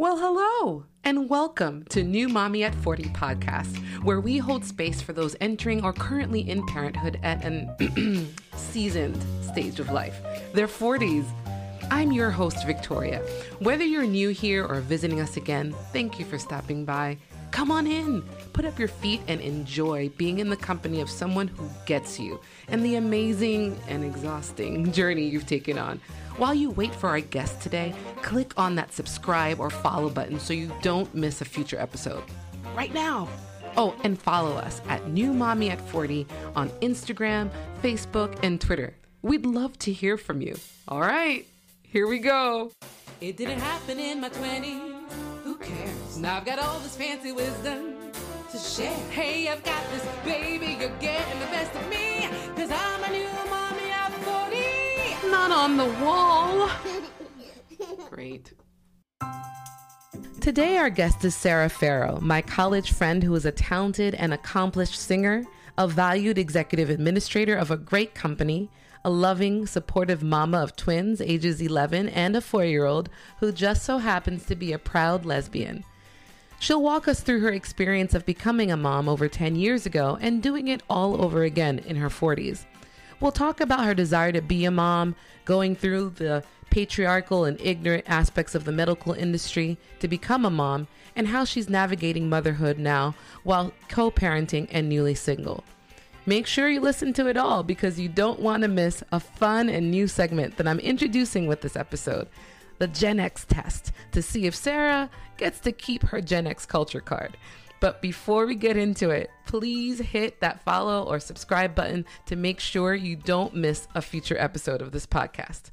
Well, hello, and welcome to New Mommy at 40 podcast, where we hold space for those entering or currently in parenthood at an seasoned stage of life, their 40s. I'm your host, Victoria. Whether you're new here or visiting us again, thank you for stopping by. Come on in, put up your feet, and enjoy being in the company of someone who gets you and the amazing and exhausting journey you've taken on. While you wait for our guest today, click on that subscribe or follow button so you don't miss a future episode. Right now. Oh, and follow us at New Mommy at 40 on Instagram, Facebook, and Twitter. We'd love to hear from you. All right, here we go. It didn't happen in my 20s. Who cares? Now I've got all this fancy wisdom to share. Hey, I've got this baby, you're getting the best of me. Cause I'm a new mommy at 40. Not on the wall. Great. Today, our guest is Sarah Farrow, my college friend who is a talented and accomplished singer, a valued executive administrator of a great company, a loving, supportive mama of twins, ages 11 and a four year old, who just so happens to be a proud lesbian. She'll walk us through her experience of becoming a mom over 10 years ago and doing it all over again in her 40s. We'll talk about her desire to be a mom, going through the patriarchal and ignorant aspects of the medical industry to become a mom, and how she's navigating motherhood now while co parenting and newly single. Make sure you listen to it all because you don't want to miss a fun and new segment that I'm introducing with this episode the Gen X test to see if Sarah gets to keep her Gen X culture card. But before we get into it, please hit that follow or subscribe button to make sure you don't miss a future episode of this podcast.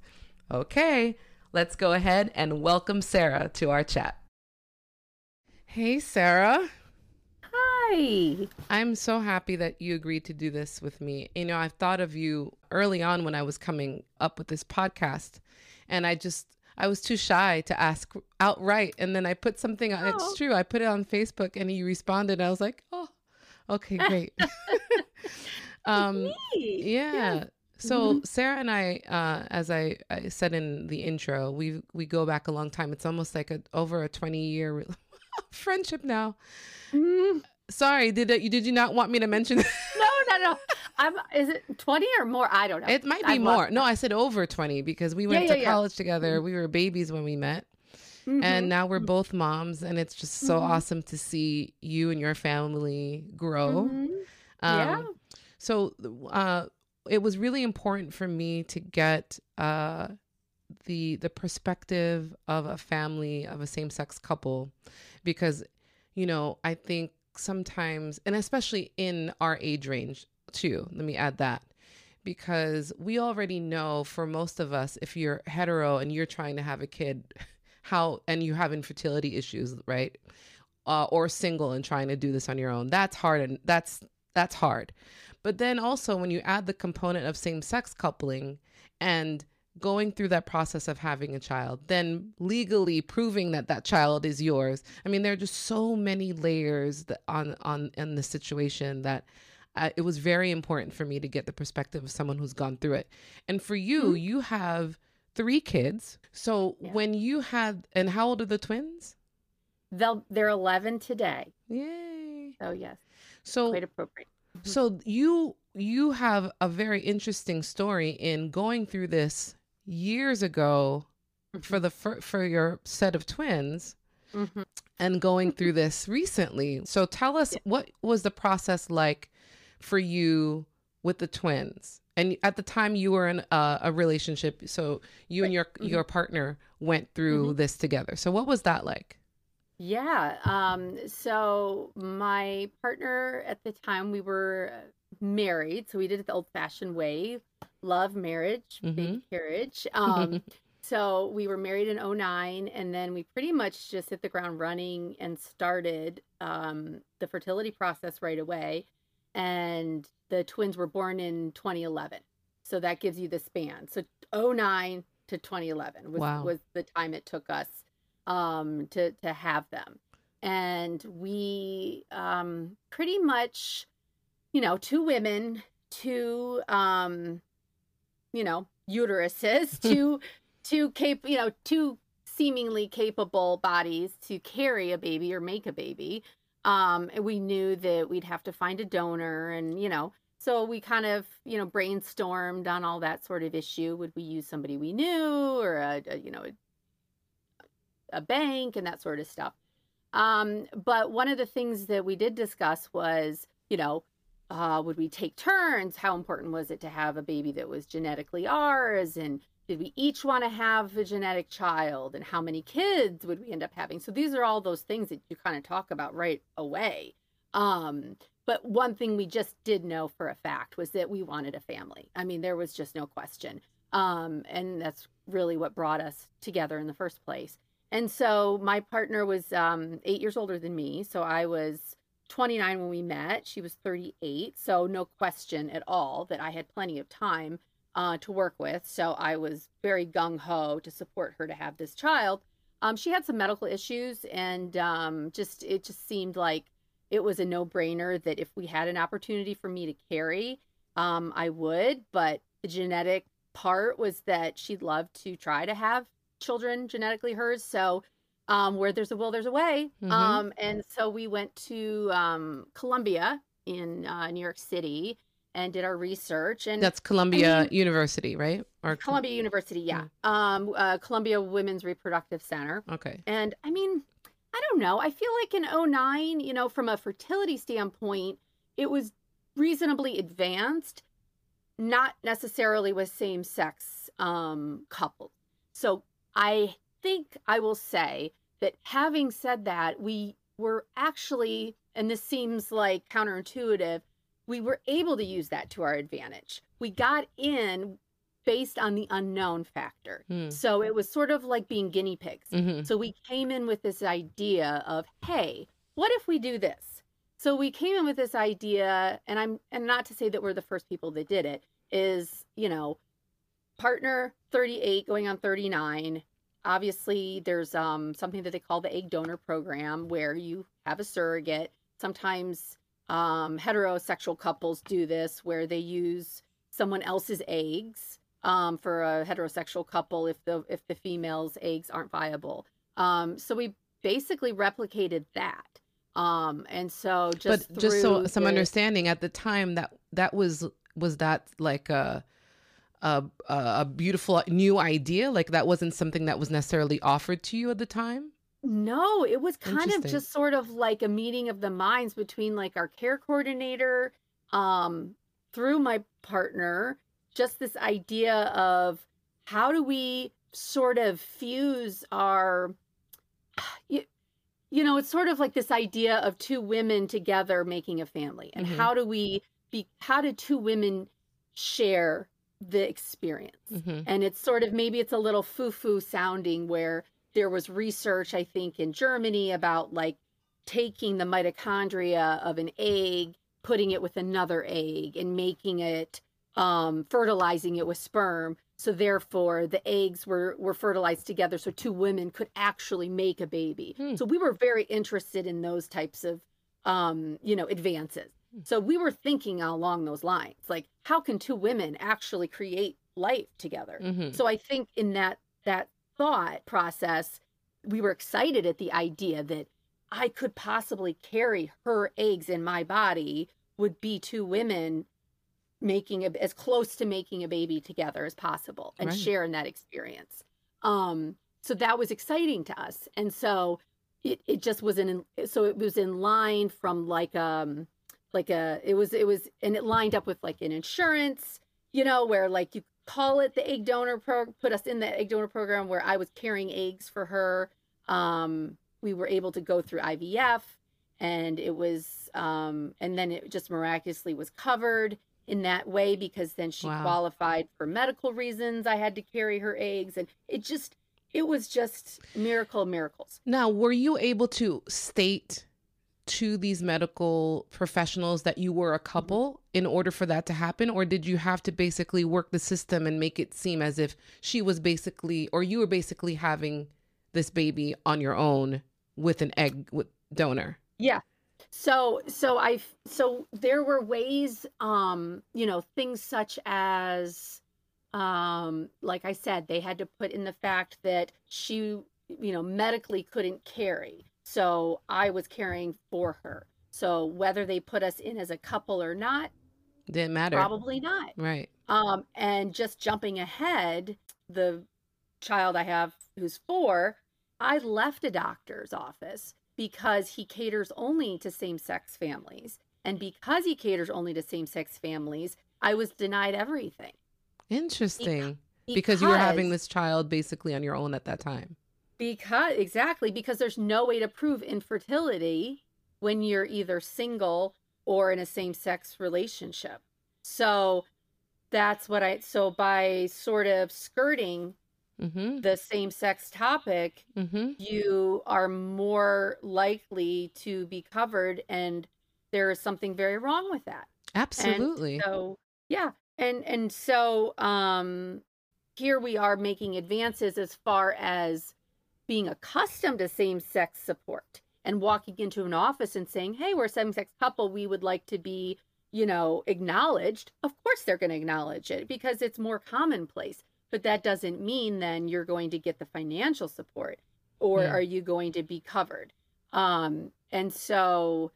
Okay, let's go ahead and welcome Sarah to our chat. Hey, Sarah. Hi. I'm so happy that you agreed to do this with me. You know, I've thought of you early on when I was coming up with this podcast, and I just I was too shy to ask outright. And then I put something on, it's Oh. true. I put it on Facebook and he responded. I was like, oh, okay, great. um, Neat. yeah. So Sarah and I, uh, as I, I said in the intro, we we go back a long time. It's almost like a over a twenty year friendship now. Mm, Sorry, did it, you did you not want me to mention? no, no, no. I'm. Is it twenty or more? I don't know. it might be I've more. No, I said over twenty because we went Yeah, to yeah, yeah. college together. We were babies when we met. Mhm. and now we're both moms and it's just so Mhm. awesome to see you and your family grow Mhm. um, yeah. so uh, it was really important for me to get uh, the the perspective of a family of a same-sex couple because you know i think sometimes and especially in our age range too let me add that because we already know for most of us if you're hetero and you're trying to have a kid how and you have infertility issues right? Uh, or single and trying to do this on your own that's hard and that's that's hard. But then also when you add the component of same-sex coupling and going through that process of having a child then legally proving that that child is yours i mean there are just so many layers that on on in the situation that uh, it was very important for me to get the perspective of someone who's gone through it and for you Mhm. you have three kids so Yeah. when you had and how old are the twins They'll. They're eleven today. yay So yes, so quite appropriate. so you you have a very interesting story in going through this years ago for the for, for your set of twins Mhm. and going through this recently. So tell us what was the process like for you with the twins? And at the time you were in a, a relationship, so you and your Mhm. your partner went through this together. So what was that like? Yeah. Um. So my partner at the time we were married, so we did it the old-fashioned way: love, marriage, big carriage. Um. So we were married in 09 and then we pretty much just hit the ground running and started um, the fertility process right away. And the twins were born in 2011. So that gives you the span. So 09 to 2011 was, Wow. was the time it took us um, to, to have them. And we um, pretty much, you know, two women, two, um, you know, uteruses, two two cap you know two seemingly capable bodies to carry a baby or make a baby. Um, and we knew that we'd have to find a donor and, you know, so we kind of, you know, brainstormed on all that sort of issue. Would we use somebody we knew or a, a you know, a, a, bank and that sort of stuff. Um, but one of the things that we did discuss was, you know, uh, would we take turns? How important was it to have a baby that was genetically ours? And did we each want to have a genetic child? And how many kids would we end up having? So these are all those things that you kind of talk about right away. Um, but one thing we just did know for a fact was that we wanted a family. I mean, there was just no question. Um, and that's really what brought us together in the first place. And so my partner was um, eight years older than me. So I was 29 when we met. She was 38. So no question at all that I had plenty of time uh, to work with. So I was very gung ho to support her to have this child. Um, she had some medical issues, and um, just it just seemed like it was a no brainer that if we had an opportunity for me to carry, um, I would. But the genetic part was that she'd love to try to have children genetically hers. So um, where there's a will, there's a way. Mm-hmm. Um, and so we went to um, Columbia in uh, New York City and did our research. And that's Columbia University, right? Or Columbia University, yeah. Mm. Um, uh, Columbia Women's Reproductive Center. Okay. And I mean, I don't know. I feel like in 09, you know, from a fertility standpoint, it was reasonably advanced, not necessarily with same sex um, couples. So I think I will say that having said that, we were actually, and this seems like counterintuitive, we were able to use that to our advantage. We got in based on the unknown factor. Mm. So it was sort of like being guinea pigs. Mm-hmm. So we came in with this idea of, hey, what if we do this? So we came in with this idea, and I'm and not to say that we're the first people that did it, is, you know, partner 38 going on 39 obviously there's um, something that they call the egg donor program where you have a surrogate. Sometimes um, heterosexual couples do this where they use someone else's eggs um, for a heterosexual couple if the if the female's eggs aren't viable. Um, so we basically replicated that um, and so just but just so some understanding at the time that that was was that like a a, a beautiful new idea? Like that wasn't something that was necessarily offered to you at the time? No, it was kind of just sort of like a meeting of the minds between like our care coordinator, um, through my partner, just this idea of how do we sort of fuse our you, you know, it's sort of like this idea of two women together making a family. And mm-hmm. how do we be how do two women share the experience. Mm-hmm. And it's sort of maybe it's a little foo foo sounding where there was research, I think, in Germany about like taking the mitochondria of an egg, putting it with another egg, and making it, um, fertilizing it with sperm. So therefore, the eggs were were fertilized together, so two women could actually make a baby. Hmm. So we were very interested in those types of, um, you know, advances. So we were thinking along those lines, like how can two women actually create life together? Mm-hmm. So I think in that that thought process, we were excited at the idea that I could possibly carry her eggs in my body would be two women making a, as close to making a baby together as possible and right. sharing that experience. Um, so that was exciting to us. And so it, it just was in, so it was in line from like, um, like a it was it was and it lined up with like an insurance you know where like you call it the egg donor pro put us in the egg donor program where i was carrying eggs for her. Um we were able to go through ivf and it was um and then it just miraculously was covered in that way because then she wow. qualified for medical reasons i had to carry her eggs. And it just it was just miracle miracles. Now were you able to state to these medical professionals that you were a couple in order for that to happen? Or did you have to basically work the system and make it seem as if she was basically or you were basically having this baby on your own with an egg with donor? Yeah. So so i so there were ways um you know things such as um like i said they had to put in the fact that she you know, medically couldn't carry. So I was caring for her. So whether they put us in as a couple or not, didn't matter. Probably not. Right. Um, and just jumping ahead, the child I have who's four, I left a doctor's office because he caters only to same sex families. And because he caters only to same sex families, I was denied everything. Interesting. Because, because you were having this child basically on your own at that time. Because, exactly, because there's no way to prove infertility when you're either single or in a same sex relationship. So that's what I, so by sort of skirting mm-hmm. the same sex topic, mm-hmm. you are more likely to be covered. And there is something very wrong with that. Absolutely. And so, yeah. And, and so, um, here we are making advances as far as being accustomed to same sex support and walking into an office and saying, Hey, we're a same sex couple. We would like to be, you know, acknowledged. Of course, they're going to acknowledge it because it's more commonplace. But that doesn't mean then you're going to get the financial support or yeah. are you going to be covered? Um, and so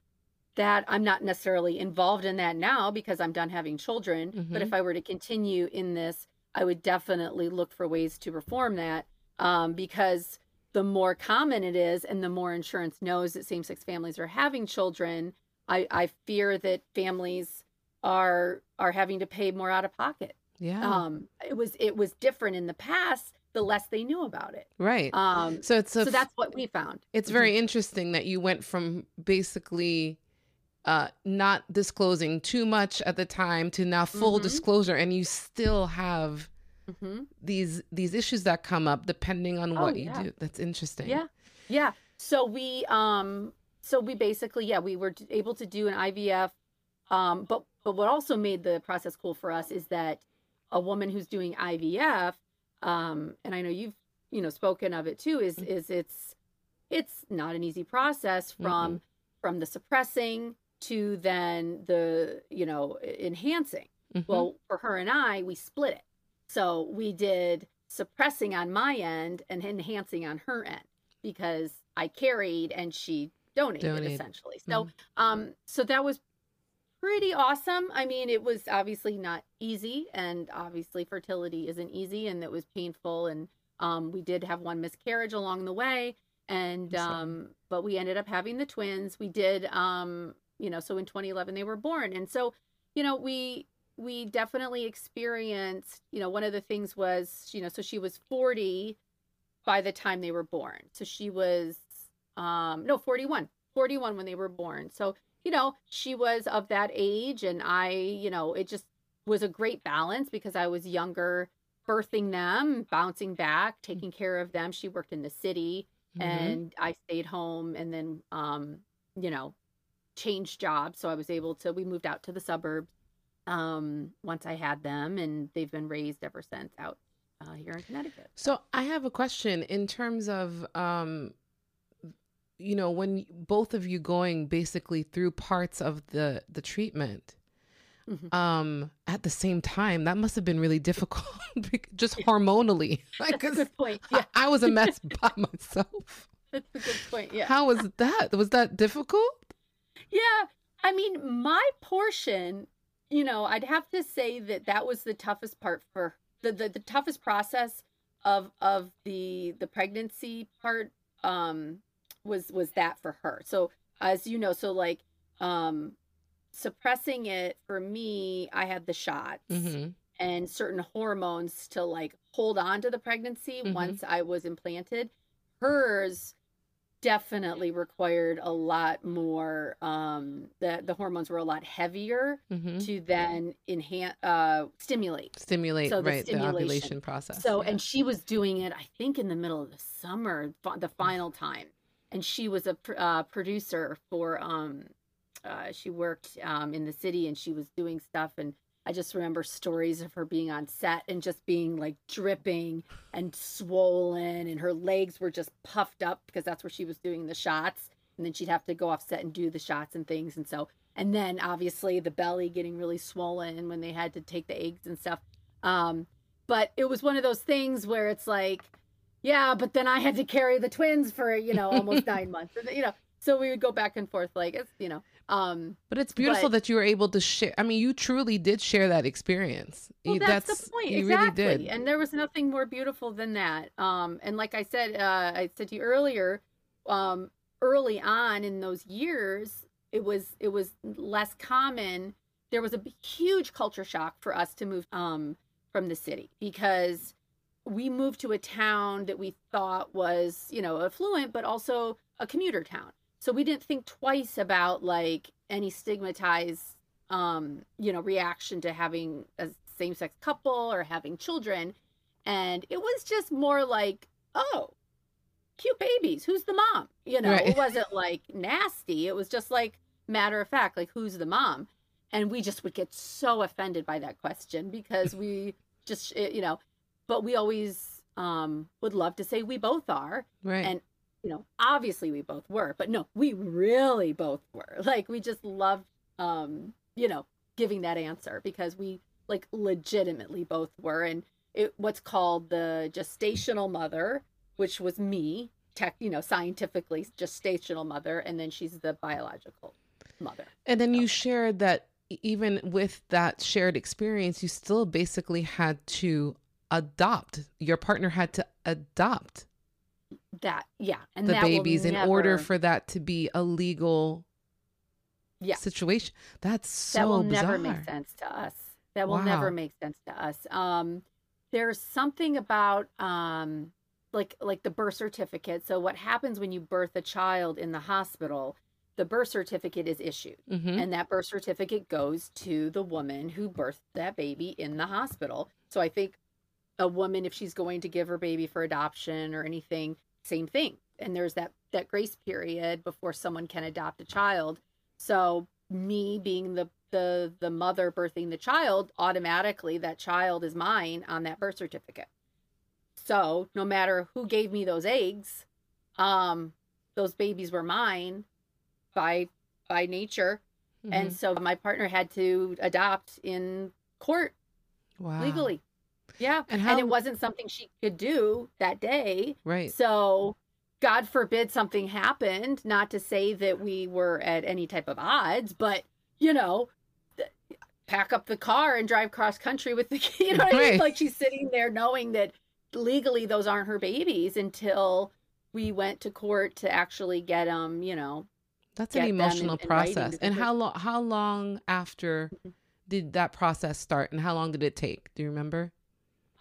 that I'm not necessarily involved in that now because I'm done having children. Mm-hmm. But if I were to continue in this, I would definitely look for ways to reform that um, because the more common it is and the more insurance knows that same sex families are having children, I, I fear that families are are having to pay more out of pocket. Yeah. Um it was it was different in the past the less they knew about it. Right. Um so it's a, so that's what we found. It's very mm-hmm. interesting that you went from basically uh not disclosing too much at the time to now full mm-hmm. disclosure and you still have mm-hmm. these these issues that come up depending on oh, what yeah. you do. That's interesting. Yeah, yeah. So we um so we basically yeah we were able to do an IVF, um but but what also made the process cool for us is that a woman who's doing IVF, um and I know you've you know spoken of it too is mm-hmm. is it's it's not an easy process from mm-hmm. from the suppressing to then the you know enhancing. Mm-hmm. Well, for her and I, we split it. So we did suppressing on my end and enhancing on her end because I carried and she donated, donated. essentially. So mm-hmm. um so that was pretty awesome. I mean, it was obviously not easy and obviously fertility isn't easy and it was painful and um we did have one miscarriage along the way and um but we ended up having the twins. We did um you know, so in 2011 they were born. And so, you know, we we definitely experienced, you know, one of the things was, you know, so she was 40 by the time they were born. So she was, um, no, 41, 41 when they were born. So, you know, she was of that age. And I, you know, it just was a great balance because I was younger, birthing them, bouncing back, taking care of them. She worked in the city mm-hmm. and I stayed home and then, um, you know, changed jobs. So I was able to, we moved out to the suburbs um, once I had them, and they've been raised ever since out uh, here in Connecticut. So I have a question in terms of, um, you know, when both of you going basically through parts of the the treatment. Mm-hmm. Um, at the same time, that must have been really difficult, just hormonally. Like, good point. Yeah. I, I was a mess by myself. That's a good point. Yeah. How was that? Was that difficult? Yeah. I mean, my portion you know, I'd have to say that that was the toughest part for the, the, the toughest process of of the the pregnancy part um was was that for her. So as you know, so like um suppressing it for me, I had the shots mm-hmm. and certain hormones to like hold on to the pregnancy mm-hmm. once I was implanted. Hers definitely required a lot more um the the hormones were a lot heavier mm-hmm. to then enhance uh stimulate stimulate so the right the ovulation process so yeah. and she was doing it i think in the middle of the summer the final time and she was a uh, producer for um uh she worked um in the city and she was doing stuff and I just remember stories of her being on set and just being like dripping and swollen, and her legs were just puffed up because that's where she was doing the shots. And then she'd have to go off set and do the shots and things. And so, and then obviously the belly getting really swollen when they had to take the eggs and stuff. Um, but it was one of those things where it's like, yeah, but then I had to carry the twins for, you know, almost nine months. And, you know, so we would go back and forth like it's, you know, um, but it's beautiful but, that you were able to share. I mean, you truly did share that experience. Well, that's, that's, the point. You exactly. really did. And there was nothing more beautiful than that. Um, and like I said, uh, I said to you earlier, um, early on in those years, it was it was less common. There was a huge culture shock for us to move um, from the city because we moved to a town that we thought was, you know, affluent, but also a commuter town. So we didn't think twice about like any stigmatized, um, you know, reaction to having a same sex couple or having children. And it was just more like, oh, cute babies. Who's the mom? You know, right. it wasn't like nasty. It was just like matter of fact, like who's the mom? And we just would get so offended by that question because we just, you know, but we always um, would love to say we both are. Right. And, you know, obviously we both were, but no, we really both were. Like we just loved, um, you know, giving that answer because we like legitimately both were. And it, what's called the gestational mother, which was me, tech, you know, scientifically gestational mother, and then she's the biological mother. And then you shared that even with that shared experience, you still basically had to adopt. Your partner had to adopt that, yeah, and the babies in order for that to be a legal yeah. situation. That's so that will bizarre. never make sense to us. That will wow. never make sense to us. Um, there's something about um, like like the birth certificate. So what happens when you birth a child in the hospital? The birth certificate is issued, mm-hmm. and that birth certificate goes to the woman who birthed that baby in the hospital. So I think a woman if she's going to give her baby for adoption or anything same thing. And there's that that grace period before someone can adopt a child. So me being the the the mother birthing the child automatically that child is mine on that birth certificate. So no matter who gave me those eggs um those babies were mine by by nature. Mm-hmm. and so my partner had to adopt in court wow. legally yeah. And, how... and it wasn't something she could do that day. Right. So God forbid something happened, not to say that we were at any type of odds, but you know, pack up the car and drive cross country with the you know what right. I mean? Like she's sitting there knowing that legally those aren't her babies until we went to court to actually get them, you know. That's an emotional in, process. In and how long how long after mm-hmm. did that process start and how long did it take? Do you remember?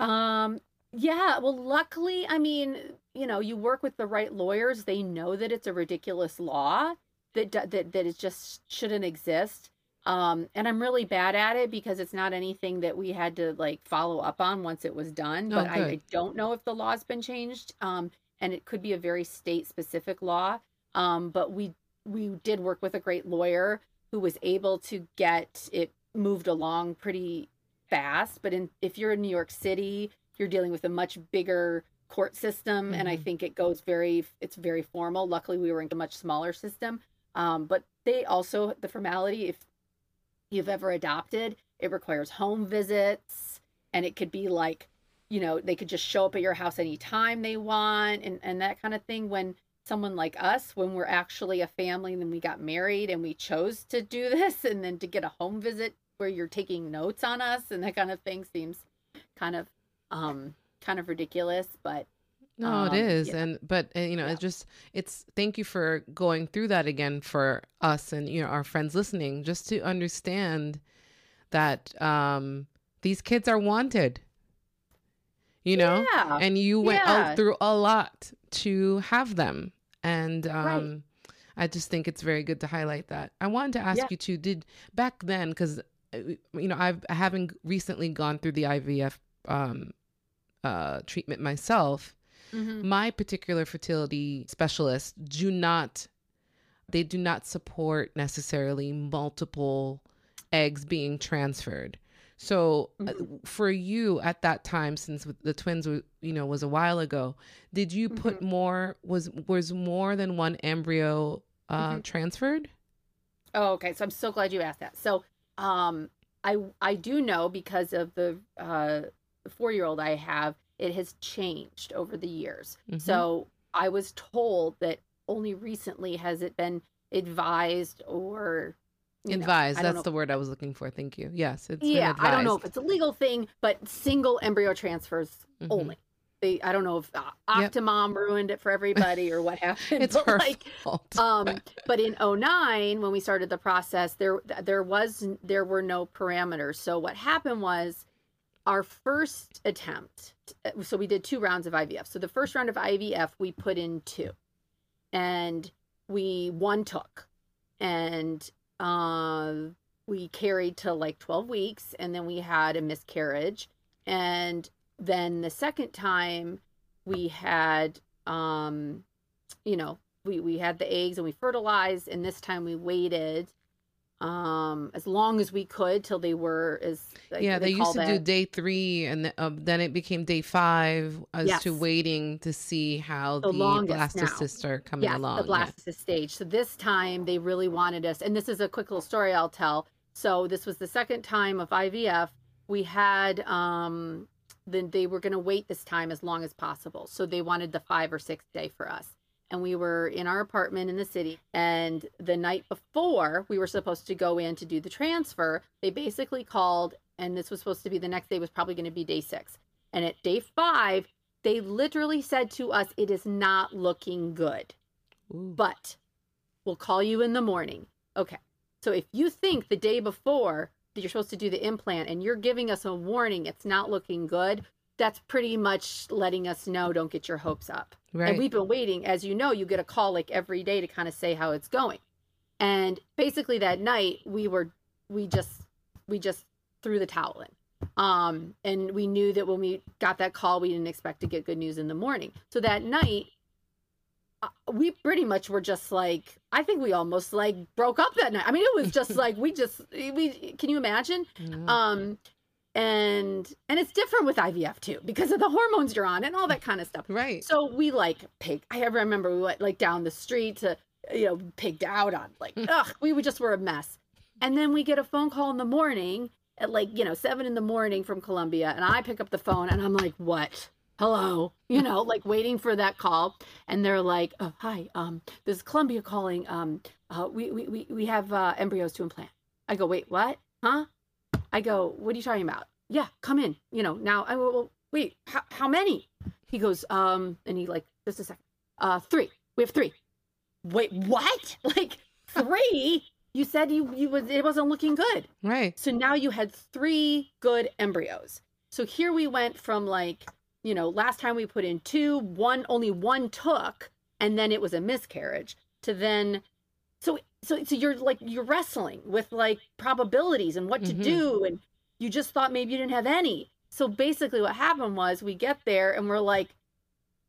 Um, yeah, well, luckily, I mean, you know, you work with the right lawyers. They know that it's a ridiculous law that that that it just shouldn't exist. Um, and I'm really bad at it because it's not anything that we had to like follow up on once it was done. But I, I, don't know if the law's been changed. Um, and it could be a very state specific law. Um, but we we did work with a great lawyer who was able to get it moved along pretty fast, but in if you're in New York City, you're dealing with a much bigger court system, mm-hmm. and I mm-hmm. think it goes very it's very formal. Luckily, we were in a much smaller system, um, but they also the formality if you've ever adopted, it requires home visits, and it could be like you know they could just show up at your house anytime they want and and that kind of thing when someone like us when we're actually a family and then we got married and we chose to do this and then to get a home visit where you're taking notes on us and that kind of thing seems kind of um kind of ridiculous but no um, it is yeah. and but uh, you know yeah. it just it's thank you for going through that again for us and you know our friends listening just to understand that um these kids are wanted you know yeah. and you went out through a lot to have them and um right. I just think it's very good to highlight that. I wanted to ask you too, did back then, because you know, I've I haven't recently gone through the IVF um, uh, treatment myself. Mm-hmm. My particular fertility specialists do not, they do not support necessarily multiple eggs being transferred. So uh, mm-hmm. uh, for you at that time, since the twins were, you know, was a while ago, did you put mm-hmm. more? Was was more than one embryo uh, mm-hmm. transferred? Oh, okay. So I'm so glad you asked that. So um, I I do know because of the uh, four year old I have it has changed over the years. Mhm. So I was told that only recently has it been advised or you know, Advised. That's the word I was looking for. Thank you. Yes, it's been yeah, I don't know if it's a legal thing, but single embryo transfers Mhm. only. They, I don't know if uh, Yep. Octomom ruined it for everybody or what happened. It's but her like, fault. um, but in 09, when we started the process, there there was there were no parameters. So what happened was our first attempt. So we did two rounds of IVF. So the first round of IVF we put in two, and we one took, and uh, we carried to like 12 weeks, and then we had a miscarriage, and then the second time we had um you know we we had the eggs and we fertilized and this time we waited um as long as we could till they were as like, yeah, they, call used to do day three, and th- um, then it became day five as to waiting to see how The the, now. blastocysts are coming yes, along. the yeah. blastocyst stage. So this time they really wanted us, and this is a quick little story I'll tell. So this was the second time of IVF. We had um then they were going to wait this time as long as possible. So they wanted the 5 or 6 day for us. And we were in our apartment in the city and the night before we were supposed to go in to do the transfer, they basically called and this was supposed to be the next day was probably going to be day 6. And at day 5, they literally said to us it is not looking good Ooh. but we'll call you in the morning. Okay. So if you think the day before you're supposed to do the implant and you're giving us a warning it's not looking good, that's pretty much letting us know don't get your hopes up. right. And we've been waiting. As you know, you get a call like every day to kind of say how it's going. And basically that night we were we just we just threw the towel in. Um, and we knew that when we got that call, we didn't expect to get good news in the morning. So that night, we pretty much were just like, I think we almost like broke up that night. I mean, it was just like we just we. Can you imagine? Yeah. Um, and and it's different with IVF too because of the hormones you're on and all that kind of stuff. right. So we like pig. I remember we went like down the street to, you know, pigged out on like, ugh, we just were a mess. And then we get a phone call in the morning at like, you know, seven in the morning from Columbia. And I pick up the phone and I'm like, what? Hello, you know, like waiting for that call. And they're like, oh, hi, um, this is Columbia calling. Um, uh, we, we, we, we have uh, embryos to implant. I go, wait, what? Huh? I go, what are you talking about? Yeah, come in. You know, now I will, wait, how, how many? He goes, um, and he like, just a second. Uh, three. We have three. Wait, what? Like three? you said you you was it wasn't looking good. right. So now you had three good embryos. So here we went from like, you know, last time we put in two, one only one took, and then it was a miscarriage. To then, so so so you're like you're wrestling with like probabilities and what to Mhm. do, and you just thought maybe you didn't have any. So basically, what happened was we get there and we're like,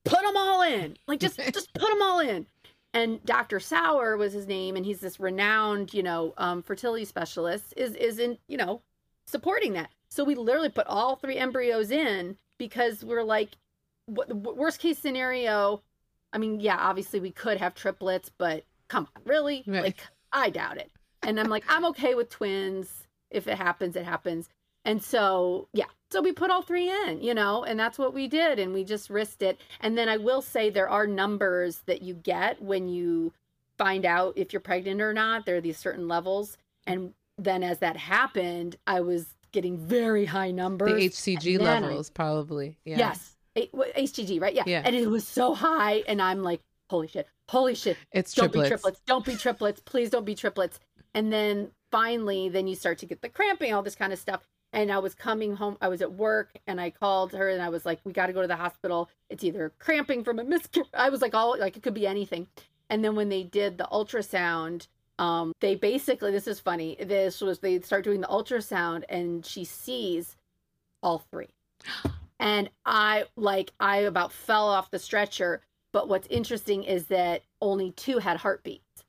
put them all in, like just just put them all in. And Dr. Sauer was his name, and he's this renowned, you know, um, fertility specialist. Is is in, you know, supporting that. So we literally put all three embryos in because we're like, what the worst case scenario? I mean, yeah, obviously we could have triplets, but come on, really? Right. Like, I doubt it. And I'm like, I'm okay with twins. If it happens, it happens. And so, yeah, so we put all three in, you know, and that's what we did. And we just risked it. And then I will say there are numbers that you get when you find out if you're pregnant or not. There are these certain levels. And then as that happened, I was getting very high numbers. The. HCG And then I- levels, probably. Yeah. Yes. H- what- right? Yeah. Yeah. And it was so high. And I'm like, holy shit, holy shit. It's Don't triplets. be triplets. Don't be triplets. Please don't be triplets. And then finally, then you start to get the cramping, all this kind of stuff. And I was coming home. I was at work and I called her and I was like, we got to go to the hospital. It's either cramping from a miscarriage. I was like, all like it could be anything. And then when they did the ultrasound, um, they basically, this is funny. This was, they start doing the ultrasound and she sees all three. And I like, I about fell off the stretcher. But what's interesting is that only two had heartbeats.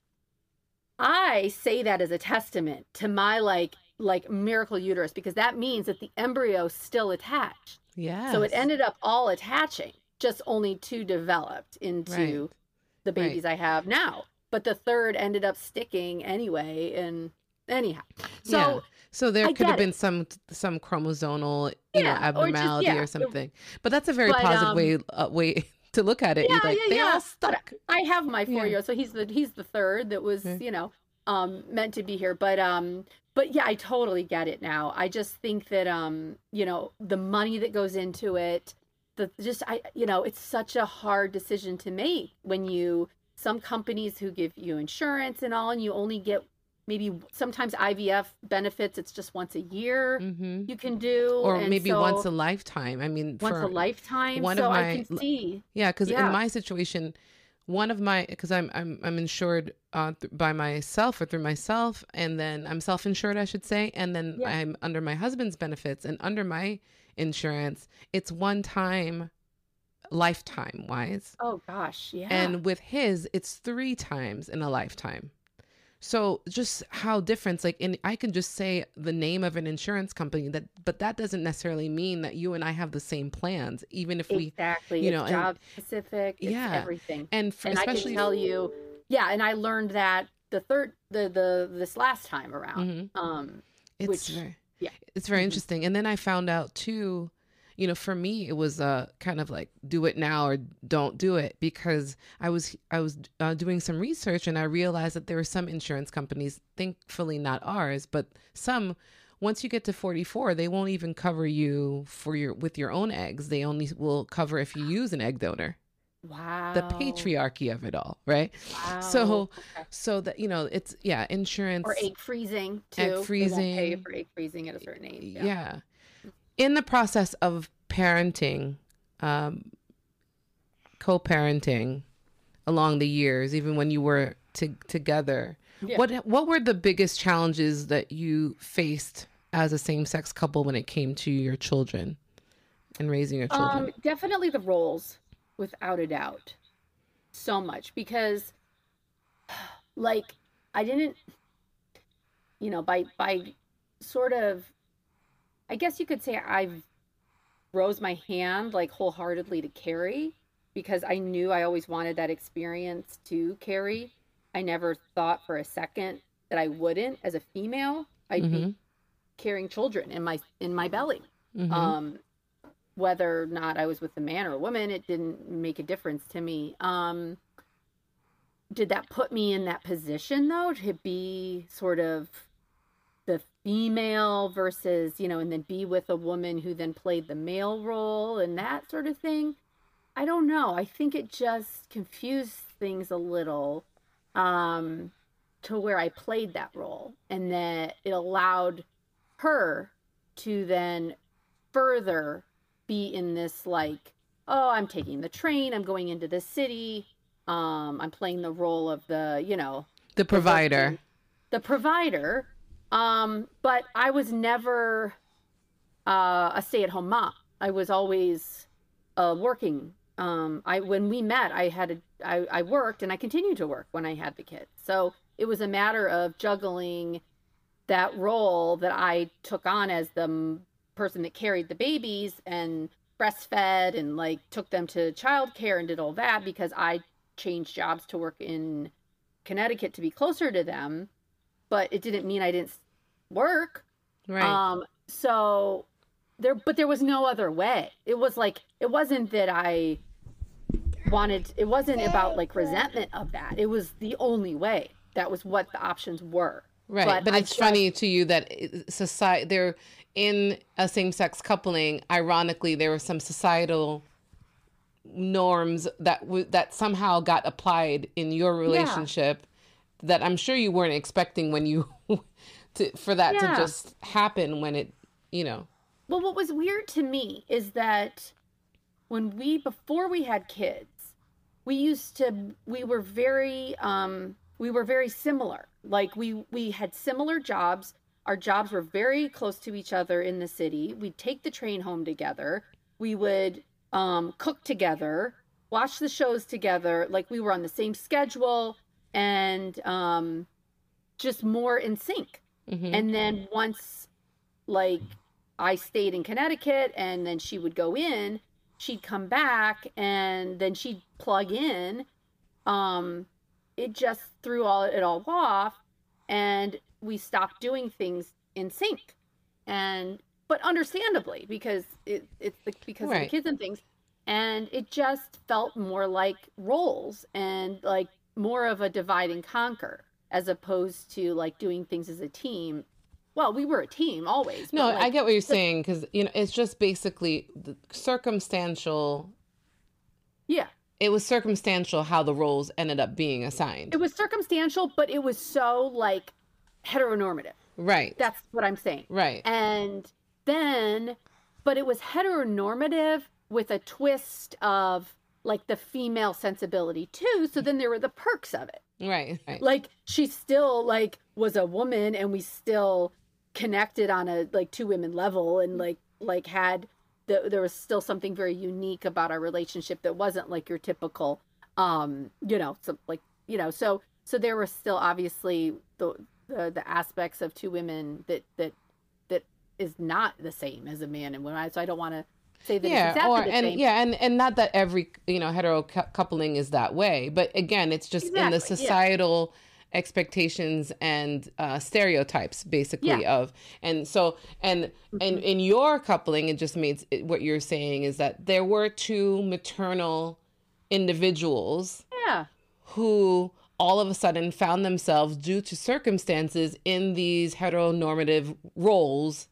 I say that as a testament to my like like miracle uterus because that means that the embryo still attached. Yeah. So it ended up all attaching, just only two developed into Right. the babies I have now. But the third ended up sticking anyway. And anyhow, so Yeah. So there I could have been it. some some chromosomal, you know, Yeah, or just- abnormality yeah, or something. But that's a very But, positive um, way uh, way to look at it. Yeah, like yeah, they yeah. all But stuck. I have my four year old, so he's the he's the third that was, you know, um meant to be here. But um but yeah, I totally get it now. I just think that um, you know, the money that goes into it, the just I you know, it's such a hard decision to make when you some companies who give you insurance and all and you only get maybe sometimes IVF benefits it's just once a year hmm you can do Or and maybe so once a lifetime. I mean, once a lifetime. one so of I my- can see. Yeah, because Yeah. in my situation, one of my because I'm I'm I'm insured uh, th- by myself or through myself, and then I'm self-insured, I should say, and then Yeah. I'm under my husband's benefits, and under my insurance, it's one time, lifetime wise, Oh gosh, yeah. and with his, it's three times in a lifetime. So just how different, like, and I can just say the name of an insurance company that, but that doesn't necessarily mean that you and I have the same plans, even if we exactly. you it's know, and- job specific. Yeah. everything. and for, And I especially can tell you, yeah. And I learned that the third, the the this last time around. Mhm. Um, It's which- very, yeah. it's very Mhm. interesting. And then I found out too, you know, for me it was uh kind of like do it now or don't do it because I was I was uh, doing some research and I realized that there are some insurance companies, thankfully not ours, but some. Once you get to 44, they won't even cover you for your with your own eggs. They only will cover if you use an egg donor. wow. The patriarchy of it all, right? Wow. So Okay. so that you know, it's yeah, insurance or egg freezing too. Egg They won't pay freezing. for egg freezing at a certain age. yeah. Yeah. In the process of parenting um co-parenting along the years even when you were to, together Yeah. what what were the biggest challenges that you faced as a same-sex couple when it came to your children and raising your children Um, definitely the roles, without a doubt, so much because, like, I didn't, you know, by by sort of, I guess you could say I've rose my hand like wholeheartedly to carry because I knew I always wanted that experience to carry. I never thought for a second that I wouldn't as a female. I'd be Mhm. carrying children in my in my belly Mhm. um whether or not i was with a man or a woman it didn't make a difference to me um did that put me in that position though to be sort of the female versus you know and then be with a woman who then played the male role and that sort of thing. I don't know. I think it just confused things a little um to where i played that role and that it allowed her to then further be in this like oh i'm taking the train i'm going into the city um i'm playing the role of the you know the the provider. working- the provider um but i was never uh, a stay-at-home mom. I was always uh, working. Um i when we met i had a I, I worked and i continued to work when i had the kid. so it was a matter of juggling that role that i took on as the person that carried the babies and breastfed and like took them to childcare and did all that because i changed jobs to work in Connecticut to be closer to them, but it didn't mean I didn't work. right Um, so there, but there was no other way. It was like it wasn't that I wanted. It wasn't about like resentment of that. It was the only way. That was what the options were. Right, But but, it's just- funny to you that society they're in a same-sex coupling. Ironically, there were some societal norms that w- that somehow got applied in your relationship that I'm sure you weren't expecting when you to for that Yeah. to just happen when it you know Well, what was weird to me is that when we before we had kids, we used to we were very um we were very similar. Like we we had similar jobs. Our jobs were very close to each other in the city. We'd take the train home together. We would um cook together, watch the shows together. Like we were on the same schedule and um just more in sync. Mhm. And then once like I stayed in Connecticut and then she would go in, she'd come back and then she'd plug in. Um it just threw all it all off and we stopped doing things in sync and but understandably because it, it's the, because right. of the kids and things and it just felt more like roles and like more of a divide and conquer as opposed to like doing things as a team. Well we were a team always no like, i get what you're saying because you know it's just basically circumstantial yeah. It was circumstantial how the roles ended up being assigned. It was circumstantial but it was so like heteronormative. Right. That's what i'm saying. Right. And then but it was heteronormative with a twist of like the female sensibility too. So then there were the perks of it right, right. like she still like was a woman and we still connected on a like two women level and like like had the, there was still something very unique about our relationship that wasn't like your typical um you know so like you know so so there were still obviously the the, the aspects of two women that that that is not the same as a man and woman so i don't want to say that yeah, exactly or and same. yeah, and and not that every you know hetero coupling is that way, but again, it's just exactly, in the societal. Yeah. expectations and uh, stereotypes basically yeah. of and so and mm-hmm. and in your coupling it just means it, what you're saying is that there were two maternal individuals yeah who all of a sudden found themselves due to circumstances in these heteronormative roles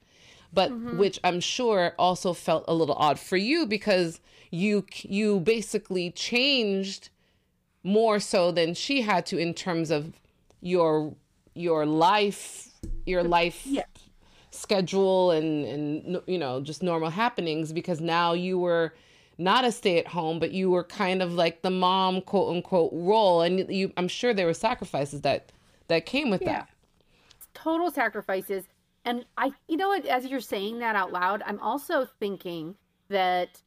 but mm-hmm. which I'm sure also felt a little odd for you because you you basically changed more so than she had to in terms of your your life your life yeah. schedule and and you know just normal happenings because now you were not a stay at home but you were kind of like the mom quote unquote role and you I'm sure there were sacrifices that that came with yeah. that total sacrifices and I, you know what, as you're saying that out loud, I'm also thinking that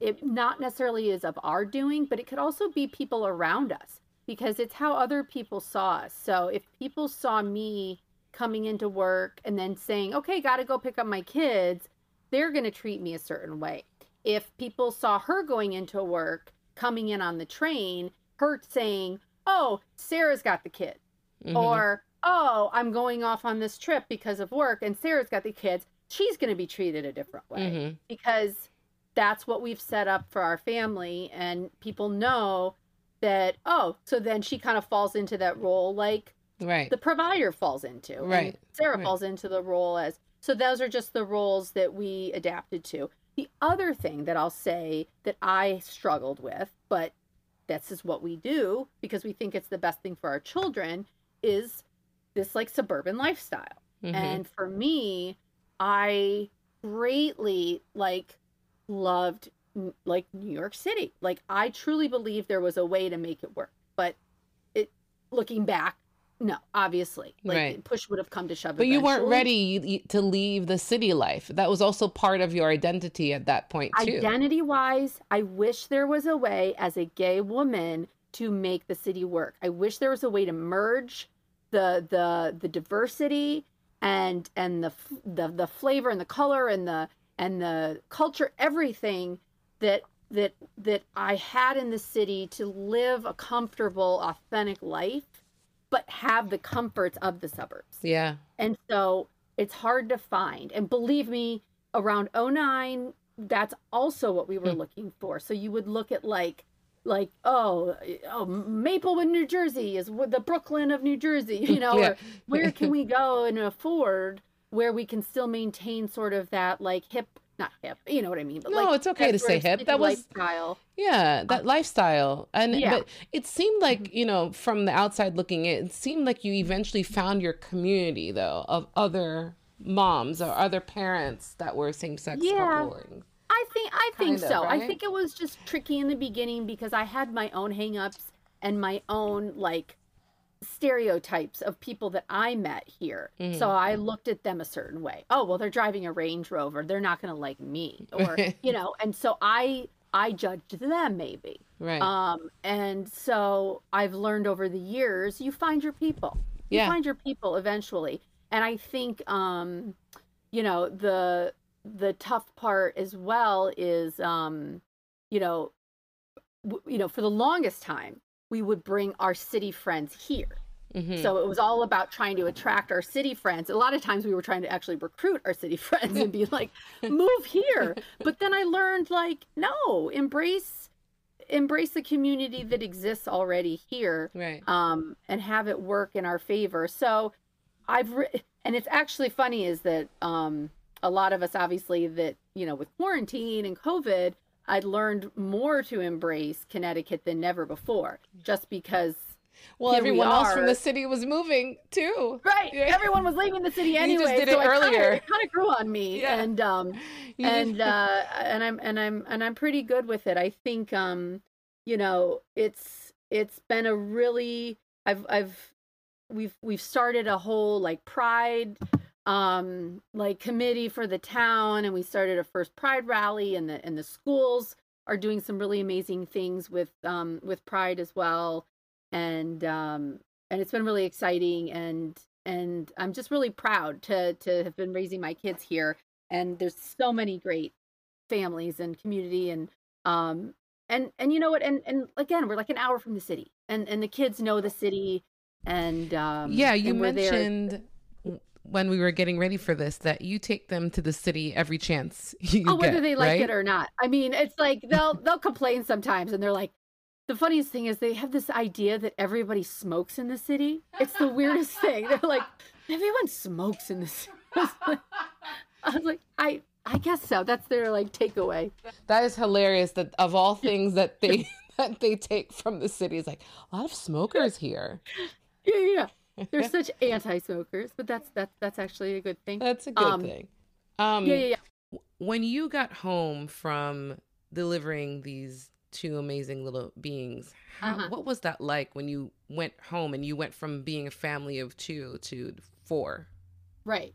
it not necessarily is of our doing, but it could also be people around us because it's how other people saw us. So if people saw me coming into work and then saying, okay, got to go pick up my kids, they're going to treat me a certain way. If people saw her going into work, coming in on the train, her saying, oh, Sarah's got the kids, mm-hmm. or oh, I'm going off on this trip because of work, and Sarah's got the kids, she's going to be treated a different way mm-hmm. because that's what we've set up for our family. And people know that, oh, so then she kind of falls into that role like right. the provider falls into. Right. Sarah right. falls into the role as, so those are just the roles that we adapted to. The other thing that I'll say that I struggled with, but this is what we do because we think it's the best thing for our children, is this like suburban lifestyle. Mm-hmm. And for me, I greatly like loved like New York City. Like I truly believe there was a way to make it work. But it looking back, no, obviously. Like right. push would have come to shove. But eventually. you weren't ready to leave the city life. That was also part of your identity at that point too. Identity wise, I wish there was a way as a gay woman to make the city work. I wish there was a way to merge the the the diversity and and the the the flavor and the color and the and the culture everything that that that I had in the city to live a comfortable authentic life but have the comforts of the suburbs. Yeah. And so it's hard to find. And believe me, around 09 that's also what we were hmm. looking for. So you would look at like like oh oh Maplewood, New Jersey is the Brooklyn of New Jersey, you know, yeah. or where can we go and afford where we can still maintain sort of that like hip not hip, you know what I mean? But no, like, it's okay to say hip. That was lifestyle. Yeah, that um, lifestyle, and yeah. but it seemed like mm-hmm. you know from the outside looking in, it seemed like you eventually found your community though of other moms or other parents that were same sex yeah. coupling. I think I think kind so. right? I think it was just tricky in the beginning because I had my own hangups and my own like stereotypes of people that I met here. Mm-hmm. So I looked at them a certain way. Oh, well they're driving a Range Rover. They're not going to like me or you know, and so I I judged them maybe. Right. Um and so I've learned over the years you find your people. You yeah. find your people eventually. And I think um you know the the tough part as well is um you know w- you know for the longest time we would bring our city friends here Mm-hmm. So it was all about trying to attract our city friends. A lot of times we were trying to actually recruit our city friends and be like, move here. But then I learned like, no, embrace embrace the community that exists already here right um and have it work in our favor so i've re- and it's actually funny is that um a lot of us obviously that you know with quarantine and covid i'd learned more to embrace connecticut than never before just because well, everyone we else from the city was moving too. Right. Yeah. Everyone was leaving the city anyway. You just did it so earlier. It kind of grew on me, yeah. and um, and uh, and I'm and I'm and I'm pretty good with it. I think um, you know, it's it's been a really I've I've we've we've started a whole like pride um like committee for the town and we started a first pride rally and the and the schools are doing some really amazing things with um with pride as well. And um and it's been really exciting and and I'm just really proud to to have been raising my kids here. And there's so many great families and community and um and and you know what? And and again we're like an hour from the city and and the kids know the city and um yeah you mentioned when we were getting ready for this that you take them to the city every chance you oh whether get, they like right? it or not i mean it's like they'll they'll complain sometimes and they're like the funniest thing is they have this idea that everybody smokes in the city. It's the weirdest thing. They're like, everyone smokes in the city. I was like, I I guess so. That's their like takeaway. That is hilarious. That of all things that they that they take from the city is like a lot of smokers here. Yeah, yeah. They're such anti-smokers, but that's that's that's actually a good thing. That's a good um, thing. Um, yeah, yeah, yeah. When you got home from delivering these two amazing little beings. How, uh-huh. What was that like when you went home and you went from being a family of two to four? Right.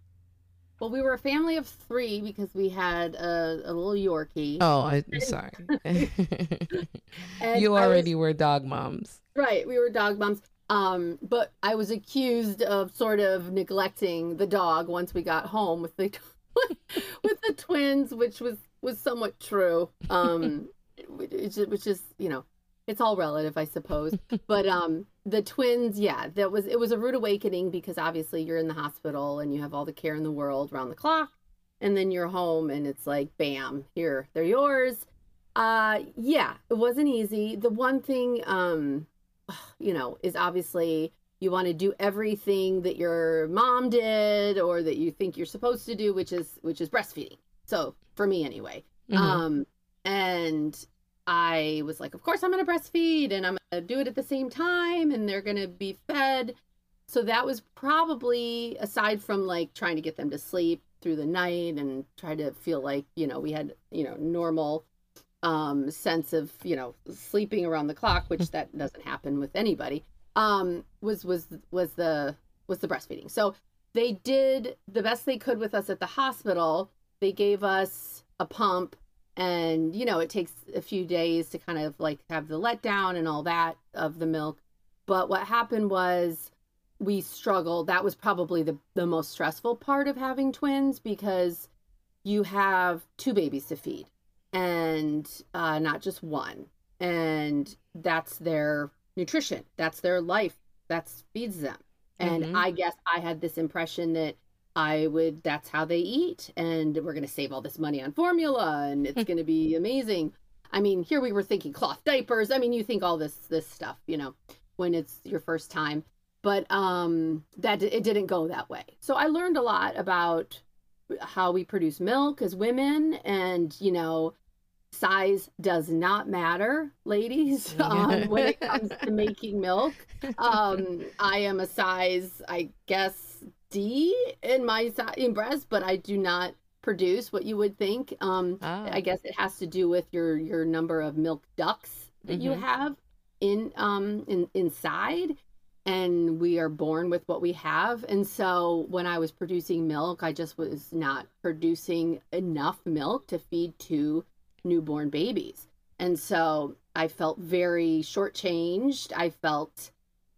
Well, we were a family of three because we had a, a little Yorkie. Oh, I'm sorry. you already was, were dog moms. Right. We were dog moms. Um, but I was accused of sort of neglecting the dog once we got home with the with the twins, which was was somewhat true. Um, which, is you know it's all relative i suppose. But um the twins yeah that was it was a rude awakening because obviously you're in the hospital and you have all the care in the world around the clock and then you're home and it's like bam here they're yours. Uh yeah it wasn't easy. The one thing um you know is obviously you want to do everything that your mom did or that you think you're supposed to do which is which is breastfeeding so for me anyway mm-hmm. um and I was like, of course I'm going to breastfeed and I'm going to do it at the same time and they're going to be fed. So that was probably aside from like trying to get them to sleep through the night and try to feel like, you know, we had, you know, normal um sense of, you know, sleeping around the clock, which that doesn't happen with anybody. Um was was was the was the breastfeeding. So they did the best they could with us at the hospital. They gave us a pump and you know it takes a few days to kind of like have the letdown and all that of the milk but what happened was we struggled that was probably the, the most stressful part of having twins because you have two babies to feed and uh, not just one and that's their nutrition that's their life that feeds them and mm-hmm. i guess i had this impression that I would, that's how they eat. And we're going to save all this money on formula and it's going to be amazing. I mean, here we were thinking cloth diapers. I mean, you think all this, this stuff, you know, when it's your first time, but, um, that it didn't go that way. So I learned a lot about how we produce milk as women and, you know, size does not matter ladies um, when it comes to making milk um, i am a size i guess D in my in breast, but I do not produce what you would think. Um, oh. I guess it has to do with your your number of milk ducts that mm-hmm. you have in um in inside and we are born with what we have and so when i was producing milk i just was not producing enough milk to feed two newborn babies and so i felt very shortchanged i felt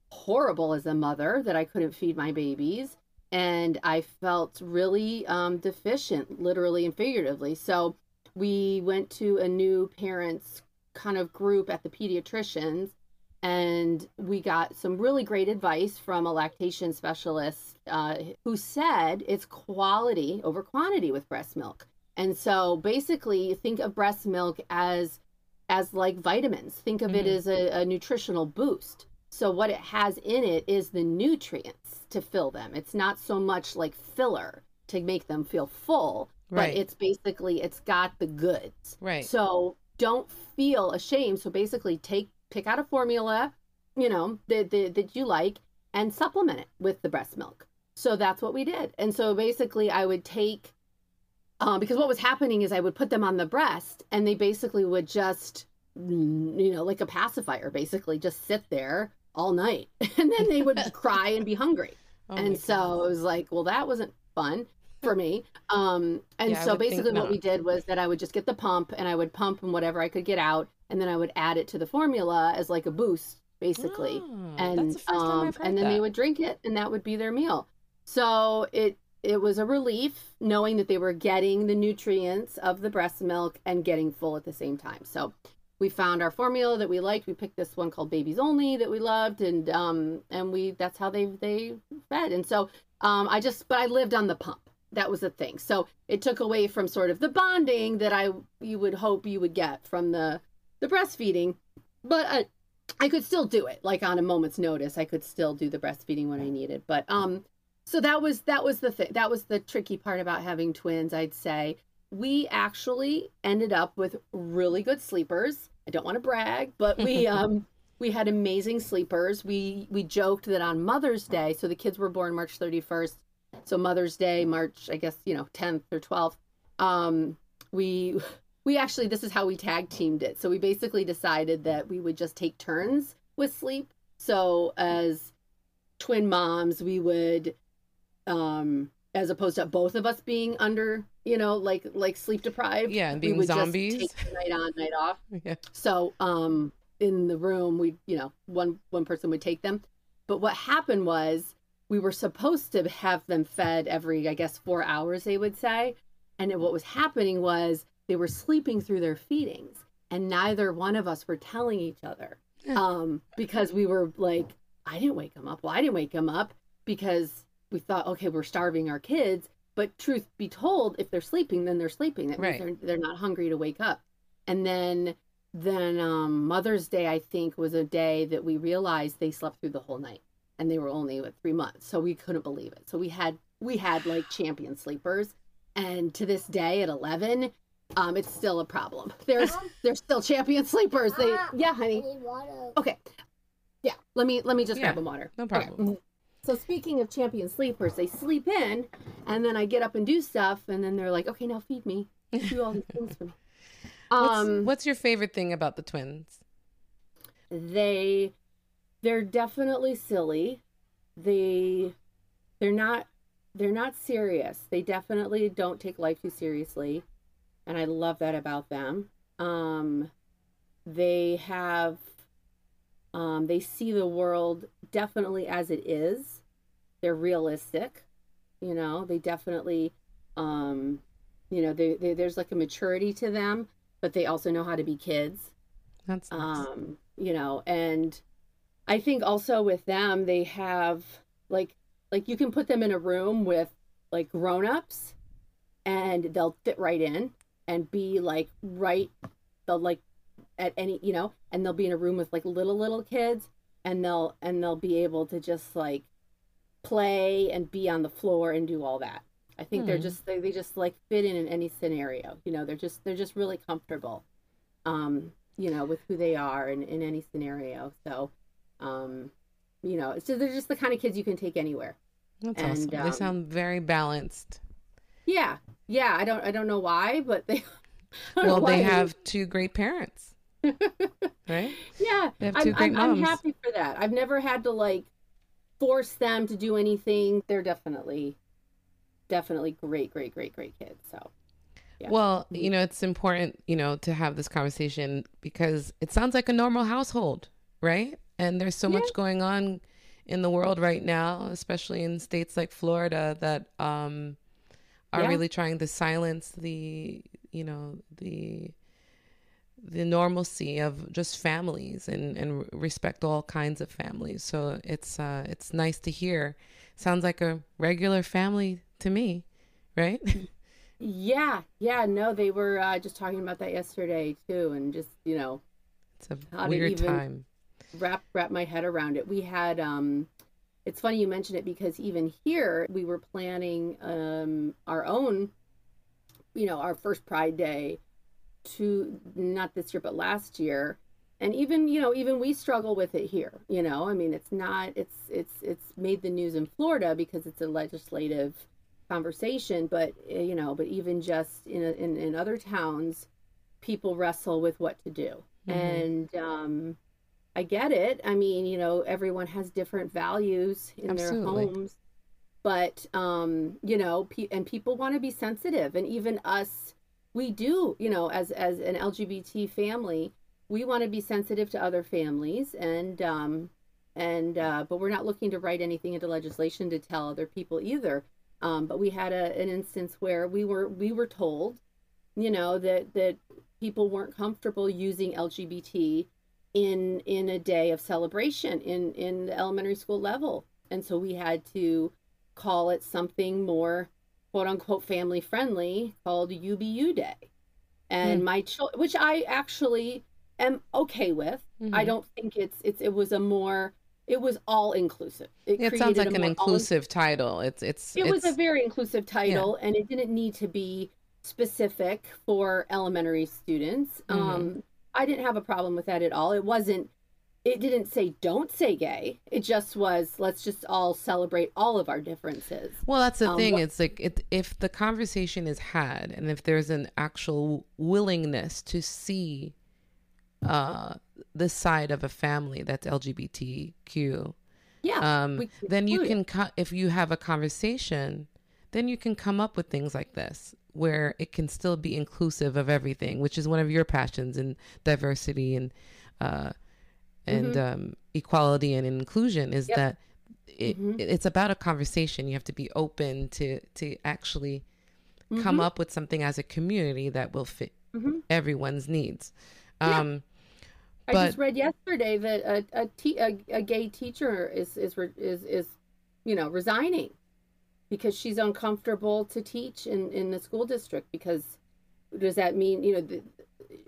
horrible as a mother that i couldn't feed my babies and I felt really um, deficient, literally and figuratively. So we went to a new parents kind of group at the pediatricians, and we got some really great advice from a lactation specialist uh, who said it's quality over quantity with breast milk. And so basically, think of breast milk as as like vitamins. Think of mm-hmm. it as a, a nutritional boost. So what it has in it is the nutrients to fill them. It's not so much like filler to make them feel full, right. but it's basically it's got the goods. Right. So don't feel ashamed. So basically take pick out a formula, you know, that, that, that you like and supplement it with the breast milk. So that's what we did. And so basically, I would take, um, because what was happening is I would put them on the breast and they basically would just, mm, you know, like a pacifier, basically just sit there all night. And then they would cry and be hungry. Oh and so it was like, well, that wasn't fun for me. Um, and yeah, so basically, what we did was that I would just get the pump and I would pump and whatever I could get out and then I would add it to the formula as like a boost, basically. Oh, and um, and then that. they would drink it, and that would be their meal. So it it was a relief knowing that they were getting the nutrients of the breast milk and getting full at the same time. So we found our formula that we liked. We picked this one called Babies Only that we loved, and um and we that's how they they fed. And so um I just but I lived on the pump. That was the thing. So it took away from sort of the bonding that I you would hope you would get from the the breastfeeding, but I, I could still do it like on a moment's notice. I could still do the breastfeeding when I needed. But um, so that was that was the thing. That was the tricky part about having twins. I'd say we actually ended up with really good sleepers. I don't want to brag, but we um we had amazing sleepers. We we joked that on Mother's Day, so the kids were born March 31st. So Mother's Day, March, I guess, you know, 10th or 12th. Um, we we actually this is how we tag teamed it. So we basically decided that we would just take turns with sleep. So as twin moms, we would um as opposed to both of us being under, you know, like like sleep deprived. Yeah, and being zombies. night on, night off. Yeah. So um in the room we you know, one one person would take them. But what happened was we were supposed to have them fed every, I guess, four hours, they would say. And what was happening was they were sleeping through their feedings and neither one of us were telling each other um, because we were like i didn't wake him up well i didn't wake him up because we thought okay we're starving our kids but truth be told if they're sleeping then they're sleeping that right. means they're, they're not hungry to wake up and then then um, mother's day i think was a day that we realized they slept through the whole night and they were only what, three months so we couldn't believe it so we had we had like champion sleepers and to this day at 11 um, it's still a problem. There's there's still champion sleepers. They yeah, honey. Okay. Yeah, let me let me just yeah, grab a water. No problem. Okay. So speaking of champion sleepers, they sleep in, and then I get up and do stuff, and then they're like, "Okay, now feed me. Do all these things for me." Um, what's, what's your favorite thing about the twins? They, they're definitely silly. They, they're not, they're not serious. They definitely don't take life too seriously and I love that about them. Um, they have, um, they see the world definitely as it is. They're realistic, you know. They definitely, um, you know, they, they, there's like a maturity to them, but they also know how to be kids. That's nice. um, you know, and I think also with them they have like like you can put them in a room with like grown-ups and they'll fit right in and be like right they'll like at any you know and they'll be in a room with like little little kids and they'll and they'll be able to just like play and be on the floor and do all that i think hmm. they're just they, they just like fit in in any scenario you know they're just they're just really comfortable um you know with who they are in, in any scenario so um you know so they're just the kind of kids you can take anywhere that's and, awesome. Um, they sound very balanced yeah, yeah. I don't I don't know why, but they. Well, they have two great parents. right? Yeah, they have two I'm, great I'm, moms. I'm happy for that. I've never had to like force them to do anything. They're definitely, definitely great, great, great, great kids. So. Yeah. Well, mm-hmm. you know, it's important, you know, to have this conversation because it sounds like a normal household, right? And there's so yeah. much going on in the world right now, especially in states like Florida, that um, are yeah. really trying to silence the you know the the normalcy of just families and and respect all kinds of families. So it's uh it's nice to hear. Sounds like a regular family to me, right? Yeah, yeah, no, they were uh, just talking about that yesterday too, and just you know, it's a weird time. Wrap wrap my head around it. We had um, it's funny you mentioned it because even here we were planning um our own, you know, our first Pride Day, to not this year but last year, and even you know even we struggle with it here. You know, I mean it's not it's it's it's made the news in Florida because it's a legislative conversation but eh, you know but even just in, a, in in other towns people wrestle with what to do mm-hmm. and um i get it i mean you know everyone has different values in Absolutely. their homes but um you know pe- and people want to be sensitive and even us we do you know as as an lgbt family we want to be sensitive to other families and um and uh, but we're not looking to write anything into legislation to tell other people either. Um, but we had a, an instance where we were we were told, you know, that that people weren't comfortable using LGBT in in a day of celebration in in the elementary school level, and so we had to call it something more quote unquote family friendly called UBU Day. And mm. my child, which I actually am okay with. Mm-hmm. I don't think it's it's it was a more it was all inclusive. It, it sounds like an inclusive title. It's it's it it's, was a very inclusive title, yeah. and it didn't need to be specific for elementary students. Mm-hmm. Um, I didn't have a problem with that at all. It wasn't. It didn't say don't say gay. It just was let's just all celebrate all of our differences. Well, that's the um, thing. What, it's like it, if the conversation is had, and if there's an actual willingness to see uh, the side of a family that's LGBTQ, yeah, um, then you can co- if you have a conversation, then you can come up with things like this where it can still be inclusive of everything, which is one of your passions in diversity and uh, and mm-hmm. um, equality and inclusion. Is yep. that it, mm-hmm. it's about a conversation. You have to be open to to actually mm-hmm. come up with something as a community that will fit mm-hmm. everyone's needs. Um, yeah. I but, just read yesterday that a a, te- a, a gay teacher is, is is is you know resigning because she's uncomfortable to teach in in the school district because does that mean you know the,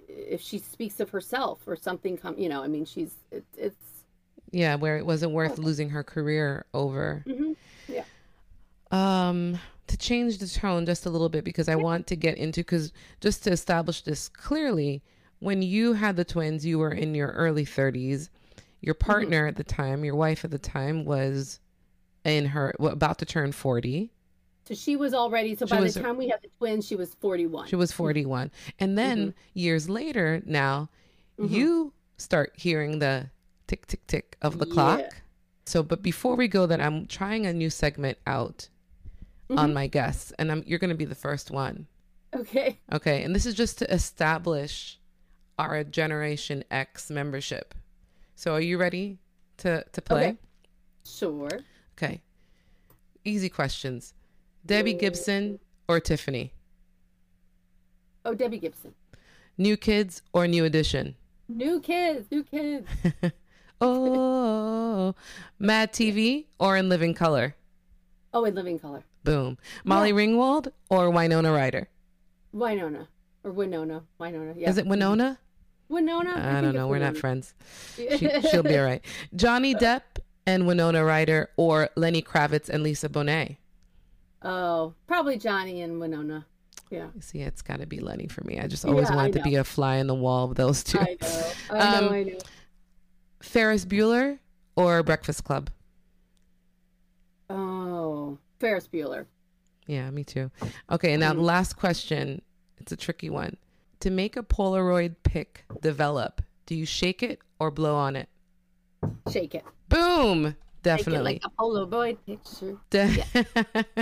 if she speaks of herself or something come you know I mean she's it, it's yeah where it wasn't worth losing her career over mm-hmm. yeah um to change the tone just a little bit because I want to get into because just to establish this clearly when you had the twins, you were in your early 30s. Your mm-hmm. partner mm-hmm. at the time, your wife at the time, was in her about to turn 40. So she was already. So she by was, the time we had the twins, she was 41. She was 41, and then mm-hmm. years later, now mm-hmm. you start hearing the tick tick tick of the yeah. clock. So, but before we go, that I'm trying a new segment out on mm-hmm. my guests, and I'm you're going to be the first one. Okay. Okay, and this is just to establish our Generation X membership. So are you ready to, to play? Okay. Sure. Okay. Easy questions. Debbie Gibson or Tiffany? Oh, Debbie Gibson. New Kids or New Edition? New Kids, New Kids. oh, Mad TV or In Living Color? Oh, In Living Color. Boom. Molly yeah. Ringwald or Winona Ryder? Winona or Winona. Winona. Yeah. Is it Winona? Winona? I, I don't know. We're not friends. She, will be all right. Johnny Depp and Winona Ryder, or Lenny Kravitz and Lisa Bonet. Oh, probably Johnny and Winona. Yeah. See, it's got to be Lenny for me. I just always yeah, wanted to be a fly in the wall of those two. I know. I know. Um, I know. Ferris Bueller or Breakfast Club? Oh, Ferris Bueller. Yeah, me too. Okay, and now the mm. last question. It's a tricky one to make a Polaroid pic develop, do you shake it or blow on it? Shake it. Boom. Definitely. like a Polaroid picture. De- yeah.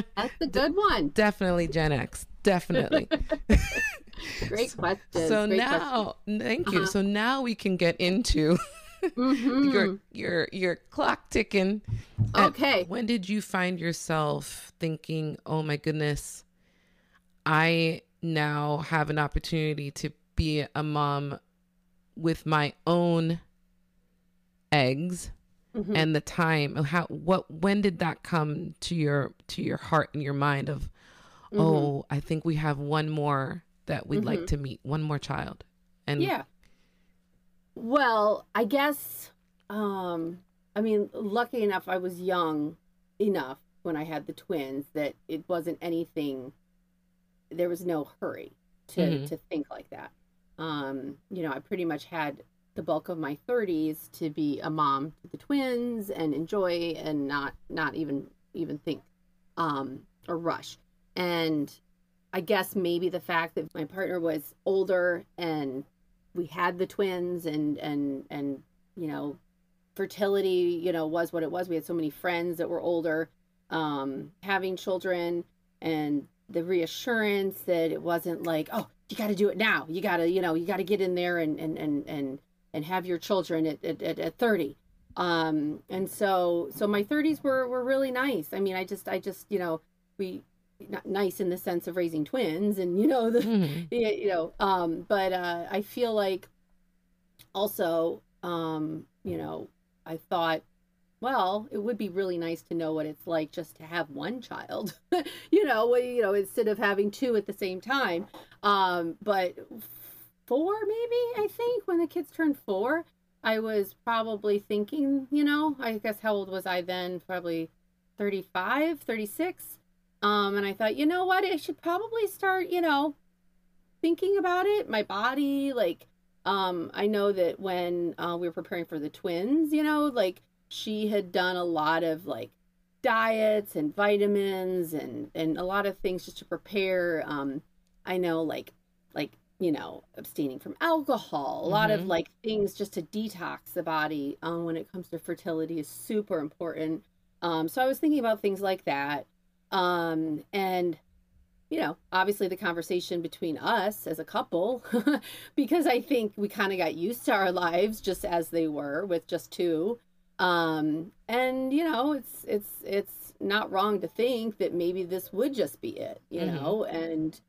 That's a good one. Definitely Gen X. Definitely. Great question. So Great now, thank you. Uh-huh. So now we can get into mm-hmm. your your your clock ticking. Okay. when did you find yourself thinking, "Oh my goodness, I now have an opportunity to be a mom with my own eggs mm-hmm. and the time how what when did that come to your to your heart and your mind of mm-hmm. oh i think we have one more that we'd mm-hmm. like to meet one more child and yeah well i guess um i mean lucky enough i was young enough when i had the twins that it wasn't anything there was no hurry to mm-hmm. to think like that um you know i pretty much had the bulk of my 30s to be a mom to the twins and enjoy and not not even even think um or rush. And i guess maybe the fact that my partner was older and we had the twins and and and you know fertility you know was what it was. We had so many friends that were older um having children and the reassurance that it wasn't like oh you got to do it now. You got to you know you got to get in there and and and and and have your children at, at, at 30 um and so so my 30s were were really nice. I mean i just i just you know we not nice in the sense of raising twins and you know the mm-hmm. you know um but uh i feel like also um you know i thought well it would be really nice to know what it's like just to have one child you know you know instead of having two at the same time. Um but four, maybe, I think, when the kids turned four. I was probably thinking, you know, I guess how old was I then? Probably 35, 36. Um, and I thought, you know what? I should probably start, you know, thinking about it. My body, like, um, I know that when uh, we were preparing for the twins, you know, like she had done a lot of like diets and vitamins and and a lot of things just to prepare. Um, I know like you know, abstaining from alcohol, a mm-hmm. lot of mm-hmm. like things just to detox the body um, when it comes to fertility is super important. Um, so I was thinking about things like that. Um, and, you know, obviously the conversation between us as a couple, because I think we kind of got used to our lives just as they were with just two. Um, and, you know, it's, it's, it's not wrong to think that maybe this would just be it, you mm-hmm. know, and,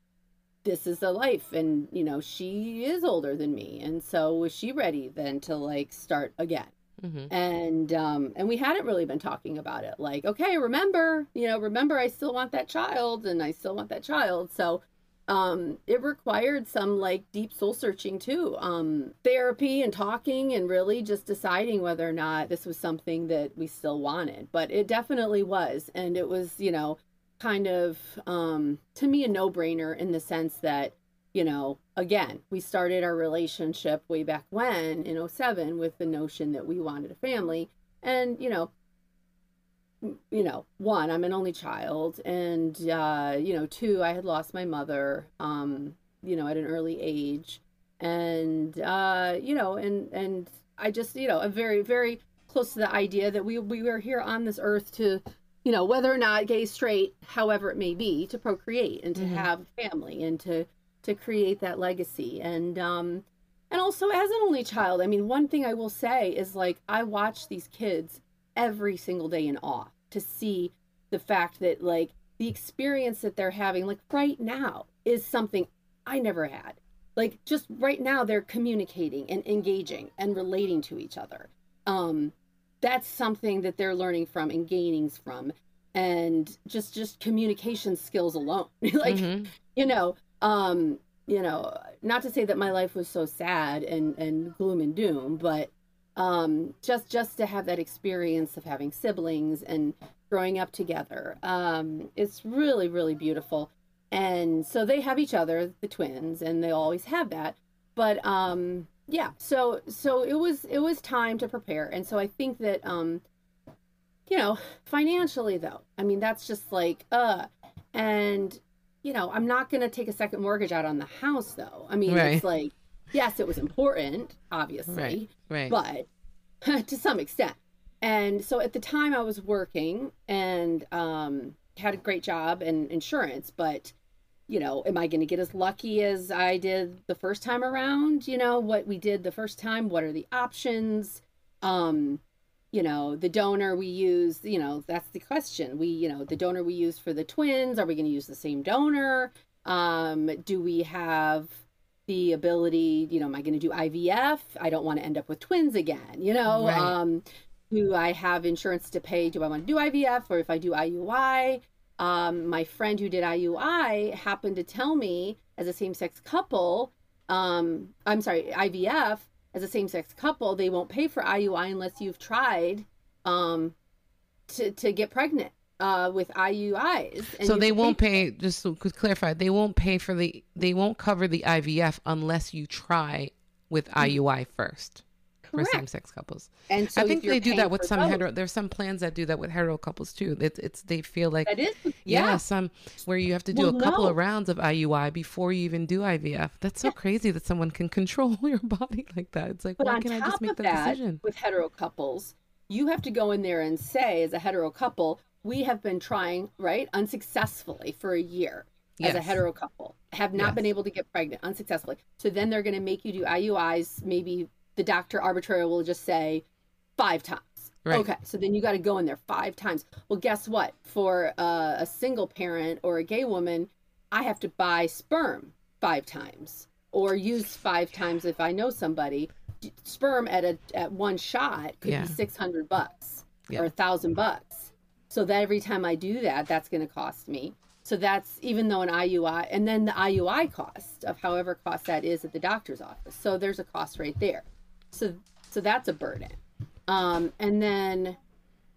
this is a life and you know she is older than me and so was she ready then to like start again mm-hmm. and um and we hadn't really been talking about it like okay remember you know remember i still want that child and i still want that child so um it required some like deep soul searching too um therapy and talking and really just deciding whether or not this was something that we still wanted but it definitely was and it was you know kind of um to me a no-brainer in the sense that you know again we started our relationship way back when in 07 with the notion that we wanted a family. And you know you know one i'm an only child. And uh you know two i had lost my mother um you know at an early age. And uh you know and and i just you know i'm very very close to the idea that we we were here on this earth to you know, whether or not gay, straight, however it may be, to procreate and to mm-hmm. have family and to to create that legacy. And um and also as an only child, I mean, one thing I will say is like I watch these kids every single day in awe to see the fact that like the experience that they're having like right now is something I never had. Like just right now they're communicating and engaging and relating to each other. Um that's something that they're learning from and gainings from and just just communication skills alone. Like mm-hmm. you know um you know not to say that my life was so sad and and gloom and doom but um just just to have that experience of having siblings and growing up together um it's really really beautiful. And so they have each other the twins and they always have that. But um yeah so so it was it was time to prepare and so i think that um you know financially though i mean that's just like uh and you know i'm not going to take a second mortgage out on the house though i mean right. it's like yes it was important obviously right, right. but to some extent and so at the time i was working and um had a great job and insurance but you know, am I going to get as lucky as I did the first time around? You know, what we did the first time, what are the options? Um, you know, the donor we use, you know, that's the question. We, you know, the donor we use for the twins, are we going to use the same donor? Um, do we have, the ability, you know, am I going to do IVF? I don't want to end up with twins again, you know? Right. Um, do I have insurance to pay? Do I want to do IVF or if I do IUI? Um, my friend who did IUI happened to tell me as a same sex couple, um, I'm sorry, IVF, as a same sex couple, they won't pay for IUI unless you've tried um, to, to get pregnant uh, with IUIs. And so they won't pay. pay. Just to clarify, they won't pay for the. They won't cover the IVF unless you try with IUI first for same-sex couples. And so I think they do that with some both, hetero. There's some plans that do that with hetero couples too. It's it's they feel like That is, yeah, yeah. some where you have to do Well, a couple no. of rounds of IUI before you even do IVF. That's so crazy that someone can control your body like that. It's like But why on can't I just make that, that, decision? with hetero couples, you have to go in there and say, as a hetero couple, we have been trying, right, unsuccessfully for a year as a hetero couple, have not been able to get pregnant unsuccessfully. So then they're going to make you do IUIs. Maybe the doctor arbitrarily will just say five times. Right. Okay, so then you got to go in there five times. Well, guess what? For uh, a single parent or a gay woman, I have to buy sperm five times or use five times if I know somebody. Sperm at a at one shot could Yeah. be six hundred bucks Yeah. or a thousand bucks. So that every time I do that, that's going to cost me. So that's even though an IUI, and then the IUI cost of however cost that is at the doctor's office. So there's a cost right there. So so that's a burden. Um, and then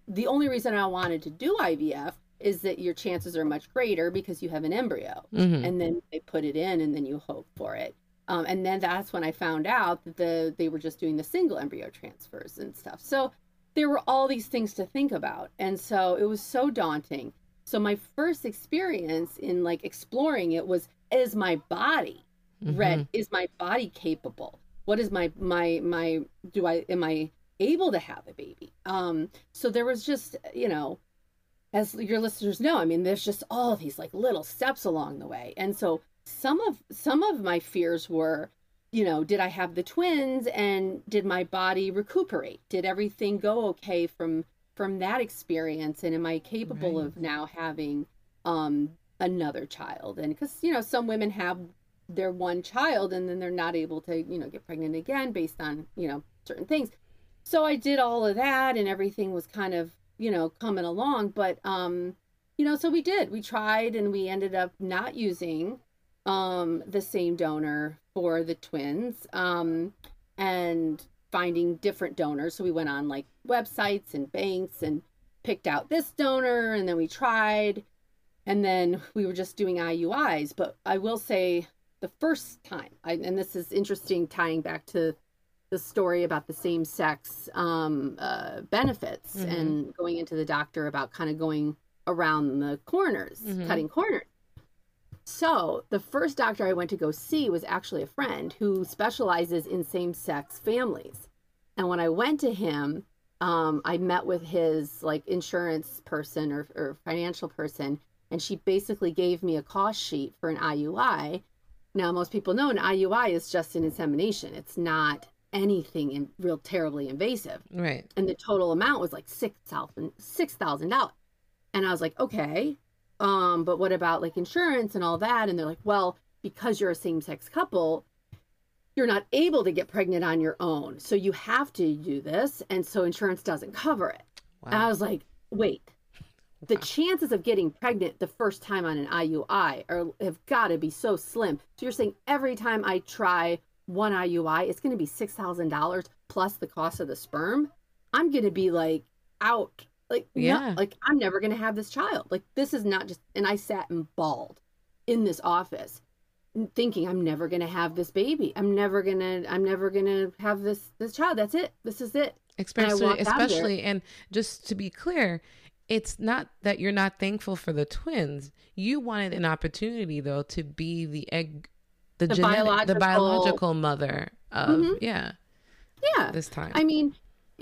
the only reason I wanted to do IVF is that your chances are much greater because you have an embryo, Mhm. and then they put it in, and then you hope for it. Um, and then that's when I found out that the they were just doing the single embryo transfers and stuff. So there were all these things to think about, and so it was so daunting. So my first experience in like exploring it was: is my body ready? Is my body capable? What is my my my? Do I am I able to have a baby? Um. So there was just you know as your listeners know, I mean, there's just all these like little steps along the way. And so some of some of my fears were, you know, did I have the twins and did my body recuperate? Did everything go okay from from that experience and am I capable Right. of now having um another child? And cuz you know, some women have their one child and then they're not able to, you know, get pregnant again based on, you know, certain things. So I did all of that and everything was kind of, you know, coming along, but um you know, so we did. We tried and we ended up not using um the same donor for the twins um and finding different donors. So we went on like websites and banks and picked out this donor and then we tried and then we were just doing IUIs, but I will say the first time, I, and this is interesting tying back to the story about the same sex um, uh, benefits Mhm. and going into the doctor about kind of going around the corners, Mhm. cutting corners. So the first doctor I went to go see was actually a friend who specializes in same sex families. And when I went to him, um, I met with his like insurance person or, or financial person, and she basically gave me a cost sheet for an IUI. Now, most people know an IUI is just an insemination. It's not anything in, real terribly invasive. Right. And the total amount was like six thousand six thousand dollars. And I was like, okay, um, but what about like insurance and all that? And they're like, well, because you're a same sex couple, you're not able to get pregnant on your own. So you have to do this. And so insurance doesn't cover it. And I was like, wait, the chances of getting pregnant the first time on an IUI are have got to be so slim. So you're saying every time I try one IUI, it's going to be six thousand dollars plus the cost of the sperm. I'm going to be like out, like Yeah. like I'm never going to have this child. Like this is not just. And I sat and bawled in this office, thinking I'm never going to have this baby. I'm never gonna. I'm never going to have this this child. That's it. This is it. especially walked out of there- especially and just to be clear it's not that you're not thankful for the twins you wanted an opportunity though to be the egg the, The genetic, the biological- biological mother of Mhm. yeah Yeah. this time I mean,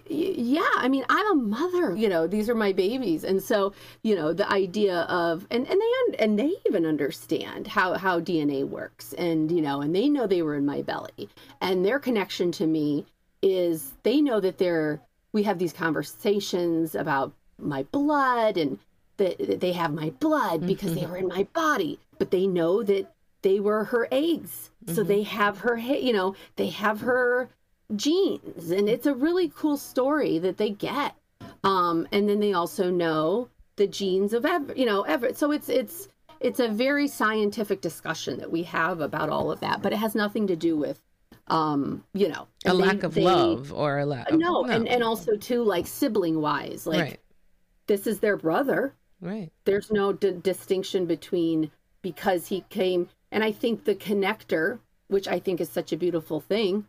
yeah, I mean, I'm a mother. You know, these are my babies, and so you know, the idea of and and they un- and they even understand how how DNA works, and you know, and they know they were in my belly, and their connection to me is they know that they're we have these conversations about my blood and that they have my blood because they were in my body, but they know that they were her eggs. So they have her, you know, they have her genes, and it's a really cool story that they get. Um, and then they also know the genes of Ever, you know, Everett. So it's it's it's a very scientific discussion that we have about all of that, but it has nothing to do with, um, you know, A they- lack of they- love or a lack of No, and and also too like sibling wise, like right, this is their brother right. there's no d- distinction between because he came and i think the connector which i think is such a beautiful thing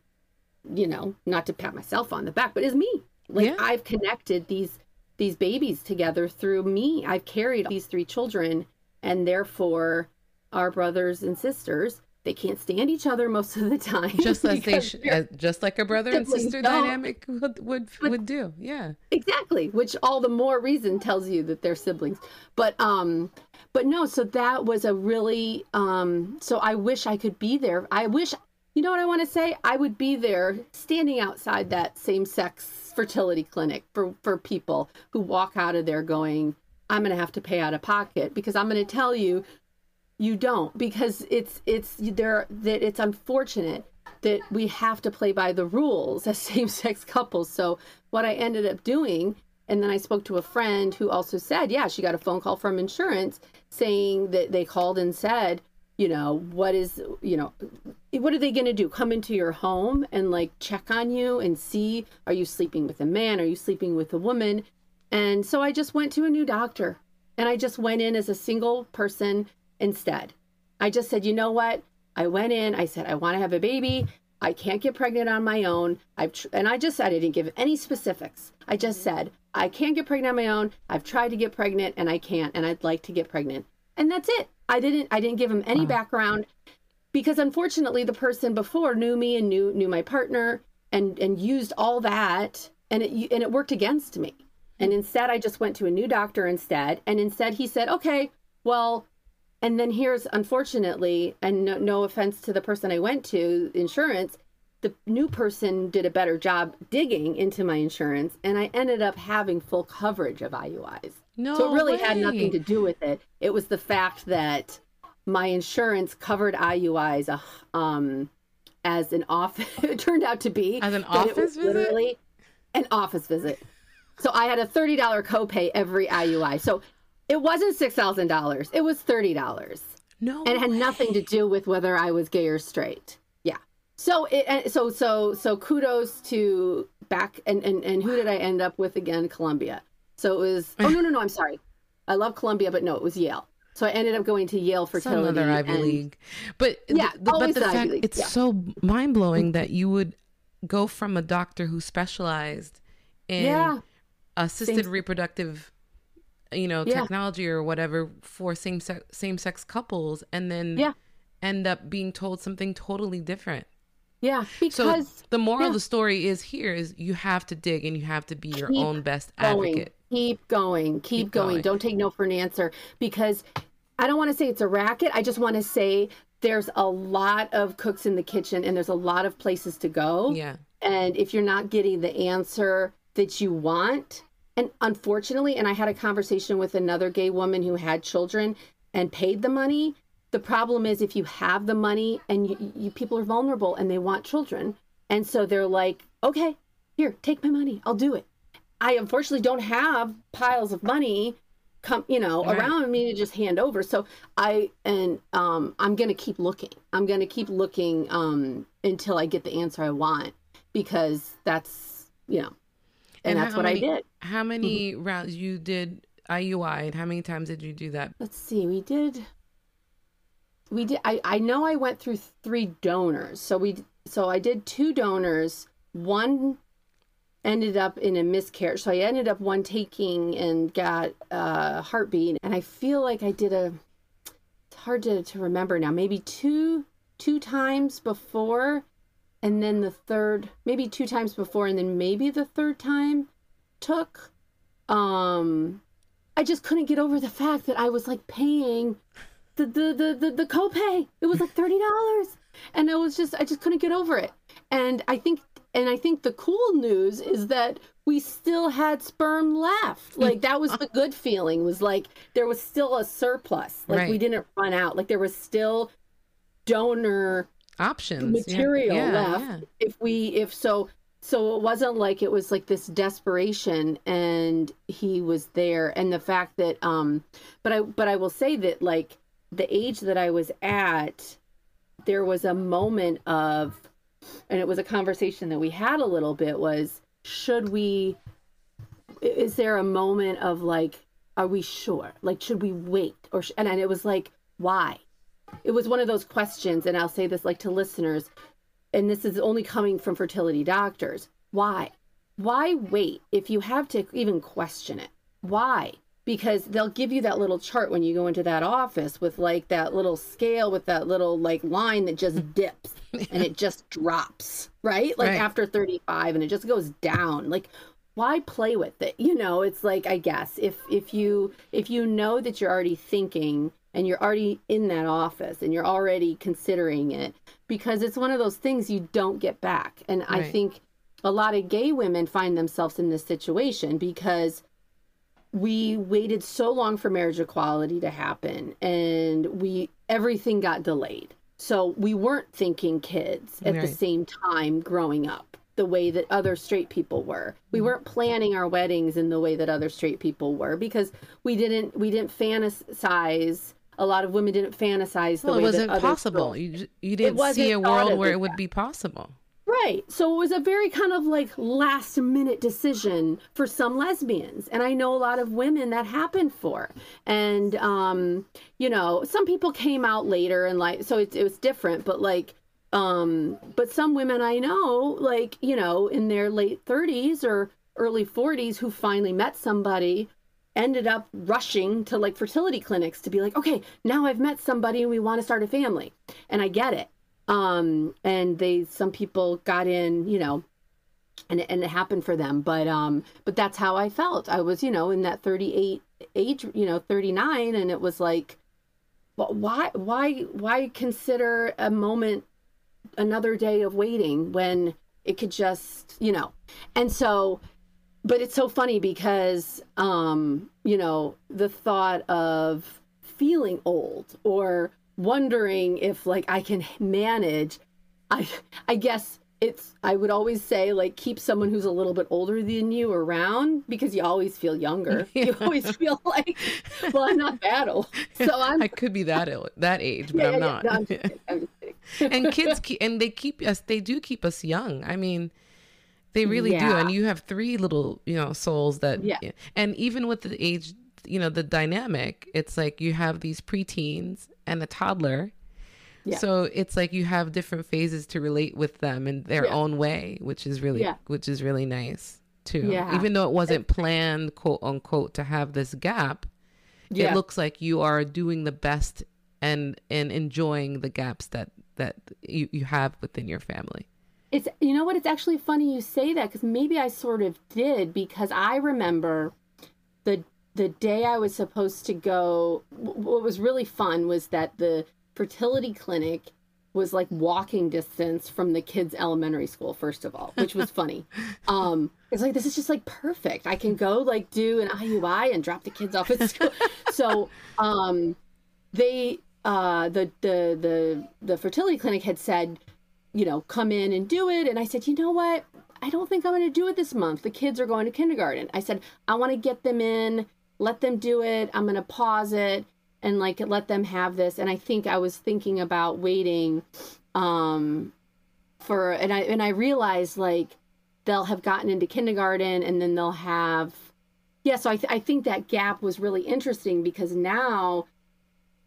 you know not to pat myself on the back but is me like Yeah. i've connected these these babies together through me i've carried these three children and therefore our brothers and sisters they can't stand each other most of the time Just as they sh- as, just like a brother and sister don't. dynamic would would, would do. Yeah. exactly which all the more reason tells you that they're siblings but um but no so that was a really um so i wish i could be there i wish you know what i want to say i would be there standing outside that same sex fertility clinic for for people who walk out of there going i'm going to have to pay out of pocket because i'm going to tell you you don't because it's it's there that it's unfortunate that we have to play by the rules as same-sex couples. So what i ended up doing and then i spoke to a friend who also said yeah she got a phone call from insurance saying that they called and said you know what is you know what are they going to do? Come into your home and like check on you and see are you sleeping with a man? Are you sleeping with a woman? And so i just went to a new doctor and i just went in as a single person instead. I just said you know what? I went in i said i want to have a baby. I can't get pregnant on my own. I've tr- and i just said i didn't give any specifics. I just mm-hmm. said i can't get pregnant on my own. I've tried to get pregnant and i can't and i'd like to get pregnant. And that's it. I didn't i didn't give him any background because unfortunately the person before knew me and knew knew my partner and and used all that and it and it worked against me. And mm-hmm. instead i just went to a new doctor instead. And instead he said okay well and then here's unfortunately and no, no offense to the person i went to insurance the new person did a better job digging into my insurance and i ended up having full coverage of iuis No. so it really had nothing to do with it. It was the fact that my insurance covered IUIs uh, um, as an office. it turned out to be As an that it was office visit? literally an office visit. So I had a thirty dollar copay every IUI. So it wasn't six thousand dollars. It was thirty dollars, No. and it had nothing to do with whether I was gay or straight. Yeah. So it and so so so kudos to back and and and who did I end up with again? Columbia. So it was. Oh no no no! I'm sorry. I love Columbia, but no, it was Yale. So I ended up going to Yale for Some fertility. other Ivy and- League. But Yeah, the, the- always but the fact it's yeah. so mind blowing that you would go from a doctor who specialized in Yeah. assisted Same- reproductive you know Yeah. technology or whatever for same sex same sex couples and then Yeah. end up being told something totally different. Yeah, So because the moral yeah. of the story is here is you have to dig and you have to be your own best going, advocate. keep going, keep, Keep going. going. Don't take no for an answer because I don't want to say it's a racket. I just want to say there's a lot of cooks in the kitchen and there's a lot of places to go. Yeah. And if you're not getting the answer that you want, and unfortunately, and I had a conversation with another gay woman who had children and paid the money. The problem is if you have the money and you, you people are vulnerable and they want children, and so they're like, okay, here, take my money, I'll do it. I unfortunately don't have piles of money come you know Right. around me to just hand over so i and um i'm gonna keep looking i'm gonna keep looking um until i get the answer i want because that's you know and, that's what many, i did. Mm-hmm. How many rounds you did IUI and how many times did you do that? let's see we did we did i i know i went through three donors. So we so i did two donors. One ended up in a miscarriage. So i ended up one taking and got a heartbeat. And i feel like i did a it's hard to, to remember now. Maybe two two times before and then the third maybe two times before and then maybe the third time took um i just couldn't get over the fact that i was like paying the the the the, the copay. It was like $30 and i was just i just couldn't get over it. And i think and i think the cool news is that we still had sperm left. Like that was the good feeling was like there was still a surplus. Like we didn't run out. Like there was still donor options material yeah. Left yeah. if we if so so it wasn't like it was like this desperation and he was there and the fact that um but i but i will say that like the age that i was at there was a moment of and it was a conversation that we had a little bit was should we is there a moment of like are we sure like should we wait or sh-? and, and it was like why it was one of those questions and i'll say this like to listeners and this is only coming from fertility doctors. Why? Why wait if you have to even question it? Why? Because they'll give you that little chart when you go into that office with like that little scale with that little like line that just dips and it just drops right? Like right. after 35 and it just goes down. Like why play with it? You know it's like i guess if if you if you know that you're already thinking and you're already in that office and you're already considering it because it's one of those things you don't get back and right. i think a lot of gay women find themselves in this situation because we waited so long for marriage equality to happen and we everything got delayed so we weren't thinking kids at right. the same time growing up the way that other straight people were we mm-hmm. weren't planning our weddings in the way that other straight people were because we didn't we didn't fantasize a lot of women didn't fantasize the well, it wasn't possible you, you didn't see a world where it would be possible Right. So it was a very kind of like last minute decision for some lesbians. And I know a lot of women that happened for. And, um, you know, some people came out later and like, so it, it was different, but like, um, but some women I know, like, you know, in their late 30s or early 40s who finally met somebody ended up rushing to like fertility clinics to be like, okay, now I've met somebody and we want to start a family. And I get it. Um and they some people got in you know and and it happened for them. But um but that's how i felt. I was you know in that 38 age you know 39 and it was like well, why why why consider a moment another day of waiting when it could just you know? And so but it's so funny because um you know the thought of feeling old or wondering if like I can manage. I I guess it's I would always say like keep someone who's a little bit older than you around because you always feel younger. Yeah. You always feel like well I'm not that old. So I'm I could be that ill, that age, but yeah, I'm not. No, I'm kidding, I'm and kids keep, and they keep us they do keep us young. I mean they really do and you have three little, you know, souls that yeah. and even with the age you know the dynamic it's like you have these preteens and a toddler yeah. so it's like you have different phases to relate with them in their yeah. own way which is really yeah. which is really nice too yeah. even though it wasn't planned quote unquote to have this gap it looks like you are doing the best and and enjoying the gaps that that you, you have within your family it's you know what it's actually funny you say that because maybe i sort of did because i remember the the day I was supposed to go, what was really fun was that the fertility clinic was like walking distance from the kids' elementary school, first of all, which was funny. Um, it's like, this is just like perfect. I can go like do an IUI and drop the kids off at school. so um, they, uh, the, the, the, the fertility clinic had said, you know, come in and do it. And I said, you know what? I don't think I'm going to do it this month. The kids are going to kindergarten. I said, I want to get them in let them do it. I'm going to pause it and like let them have this. And I think I was thinking about waiting um for and I and I realized like they'll have gotten into kindergarten and then they'll have yeah, so I th- I think that gap was really interesting because now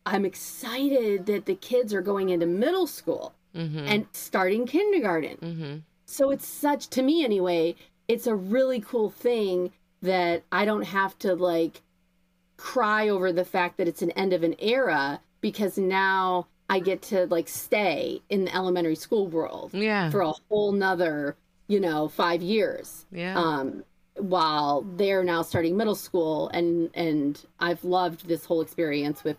I'm excited that the kids are going into middle school mm-hmm. and starting kindergarten. Mm-hmm. So it's such to me anyway, it's a really cool thing that I don't have to like cry over the fact that it's an end of an era because now I get to like stay in the elementary school world yeah. for a whole nother, you know, five years. Yeah. Um, while they're now starting middle school and and I've loved this whole experience with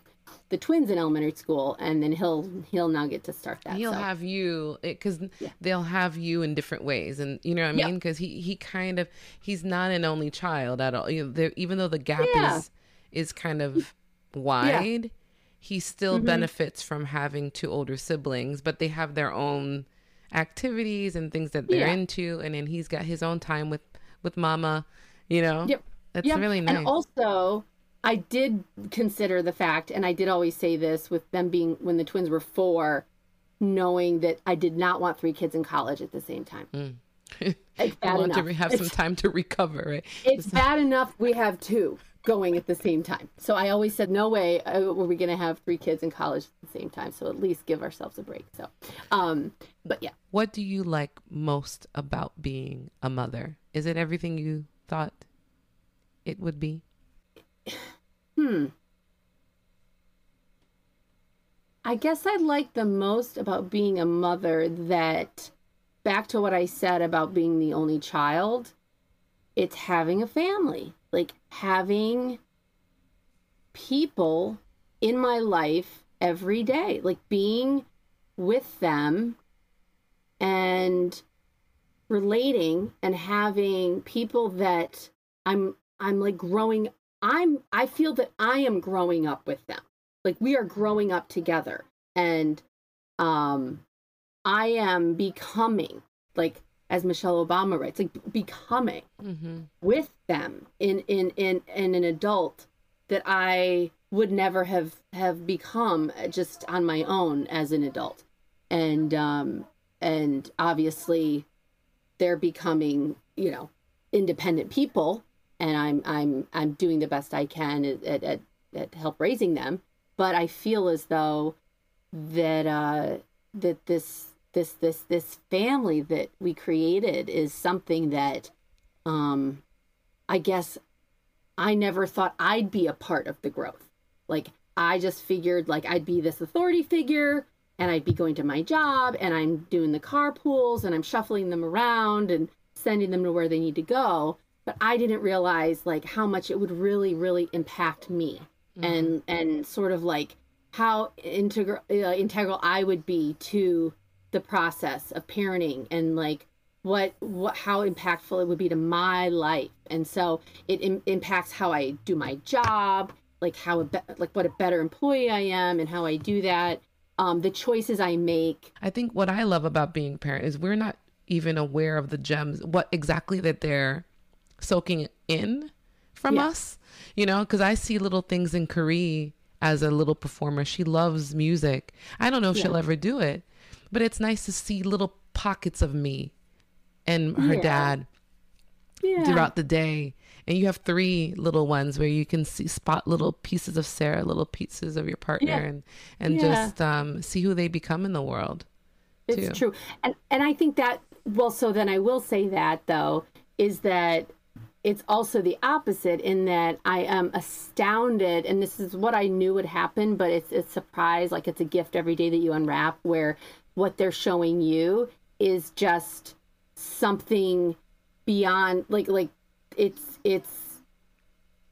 the twins in elementary school and then he'll he'll now get to start that he'll so. have you because yeah. they'll have you in different ways and you know what i mean because he he kind of he's not an only child at all you know, even though the gap yeah. is is kind of wide he still mm-hmm. benefits from having two older siblings, but they have their own activities and things that they're yeah. into and then he's got his own time with with mama, you know. Yep. That's yep. really nice. And also I did consider the fact and I did always say this with them being when the twins were 4 knowing that I did not want three kids in college at the same time. Mm. It's bad want enough. to have some time to recover, right? It's bad enough we have two going at the same time. So I always said, no way uh, were we going to have three kids in college at the same time. So at least give ourselves a break. So, um, but yeah. What do you like most about being a mother? Is it everything you thought it would be? Hmm. I guess I like the most about being a mother that back to what I said about being the only child, it's having a family like having people in my life every day, like being with them and relating and having people that I'm I'm like growing I'm I feel that I am growing up with them. Like we are growing up together and um I am becoming like as Michelle Obama writes, like becoming mm-hmm. with them in, in in in an adult that I would never have have become just on my own as an adult, and um and obviously they're becoming you know independent people, and I'm I'm I'm doing the best I can at at, at, help raising them, but I feel as though that uh that this this this this family that we created is something that um i guess i never thought i'd be a part of the growth. Like i just figured like i'd be this authority figure and i'd be going to my job and i'm doing the carpools and i'm shuffling them around and sending them to where they need to go but i didn't realize like how much it would really really impact me mm-hmm. and and sort of like how integral uh, integral i would be to the process of parenting and like what what how impactful it would be to my life. And so it Im- impacts how i do my job like how a be- like what a better employee i am and how i do that. Um the choices i make. I think what i love about being a parent is we're not even aware of the gems what exactly that they're soaking in from yeah. us you know because i see little things in Carrie as a little performer she loves music i don't know if yeah. she'll ever do it but it's nice to see little pockets of me and her yeah. dad throughout the day. And you have three little ones where you can see spot little pieces of Sarah, little pieces of your partner, and and just um, see who they become in the world. It's too. true, and and I think that well, so then I will say that though is that it's also the opposite in that I am astounded, and this is what I knew would happen, but it's a surprise, like it's a gift every day that you unwrap, where what they're showing you is just something beyond like like it's it's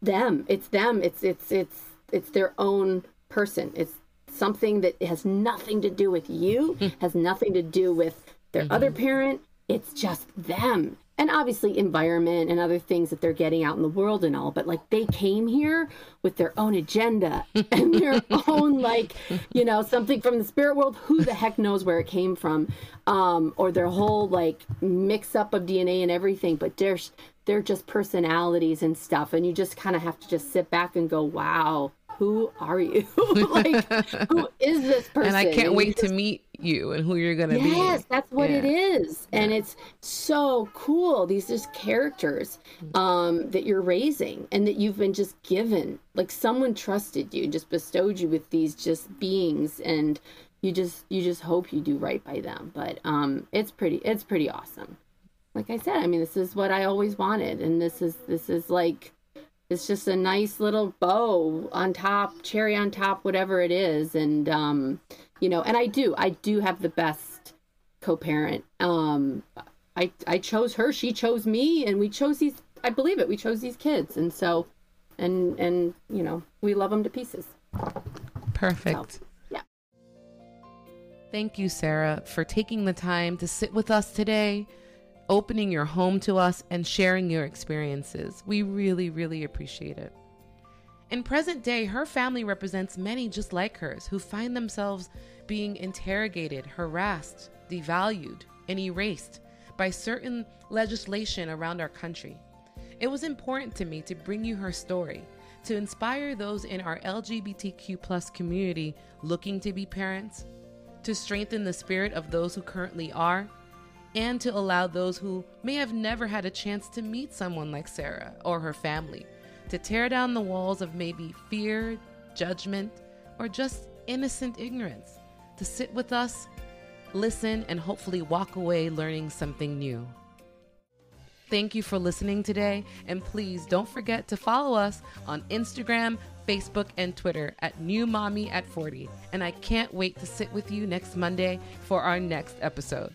them. It's them. It's it's it's it's their own person. It's something that has nothing to do with you has nothing to do with their mm-hmm. other parent. It's just them and obviously environment and other things that they're getting out in the world and all but like they came here with their own agenda and their own like you know something from the spirit world who the heck knows where it came from um or their whole like mix up of dna and everything but they're they're just personalities and stuff and you just kind of have to just sit back and go wow who are you? like, who is this person? And I can't and wait just, to meet you and who you're going to yes, be. Yes, that's what yeah. it is. Yeah. And it's so cool. These just characters um, that you're raising and that you've been just given. Like someone trusted you, just bestowed you with these just beings and you just you just hope you do right by them. But um it's pretty it's pretty awesome. Like I said, I mean this is what I always wanted and this is this is like it's just a nice little bow on top, cherry on top, whatever it is. And, um, you know, and I do, I do have the best co-parent. Um, I, I chose her, she chose me, and we chose these, I believe it, we chose these kids. And so, and, and, you know, we love them to pieces. Perfect. So, yeah. Thank you, Sarah, for taking the time to sit with us today opening your home to us and sharing your experiences. We really, really appreciate it. In present day, her family represents many just like hers who find themselves being interrogated, harassed, devalued, and erased by certain legislation around our country. It was important to me to bring you her story to inspire those in our LGBTQ plus community looking to be parents, to strengthen the spirit of those who currently are, and to allow those who may have never had a chance to meet someone like Sarah or her family to tear down the walls of maybe fear, judgment, or just innocent ignorance, to sit with us, listen, and hopefully walk away learning something new. Thank you for listening today, and please don't forget to follow us on Instagram, Facebook, and Twitter at New Mommy at 40. And I can't wait to sit with you next Monday for our next episode.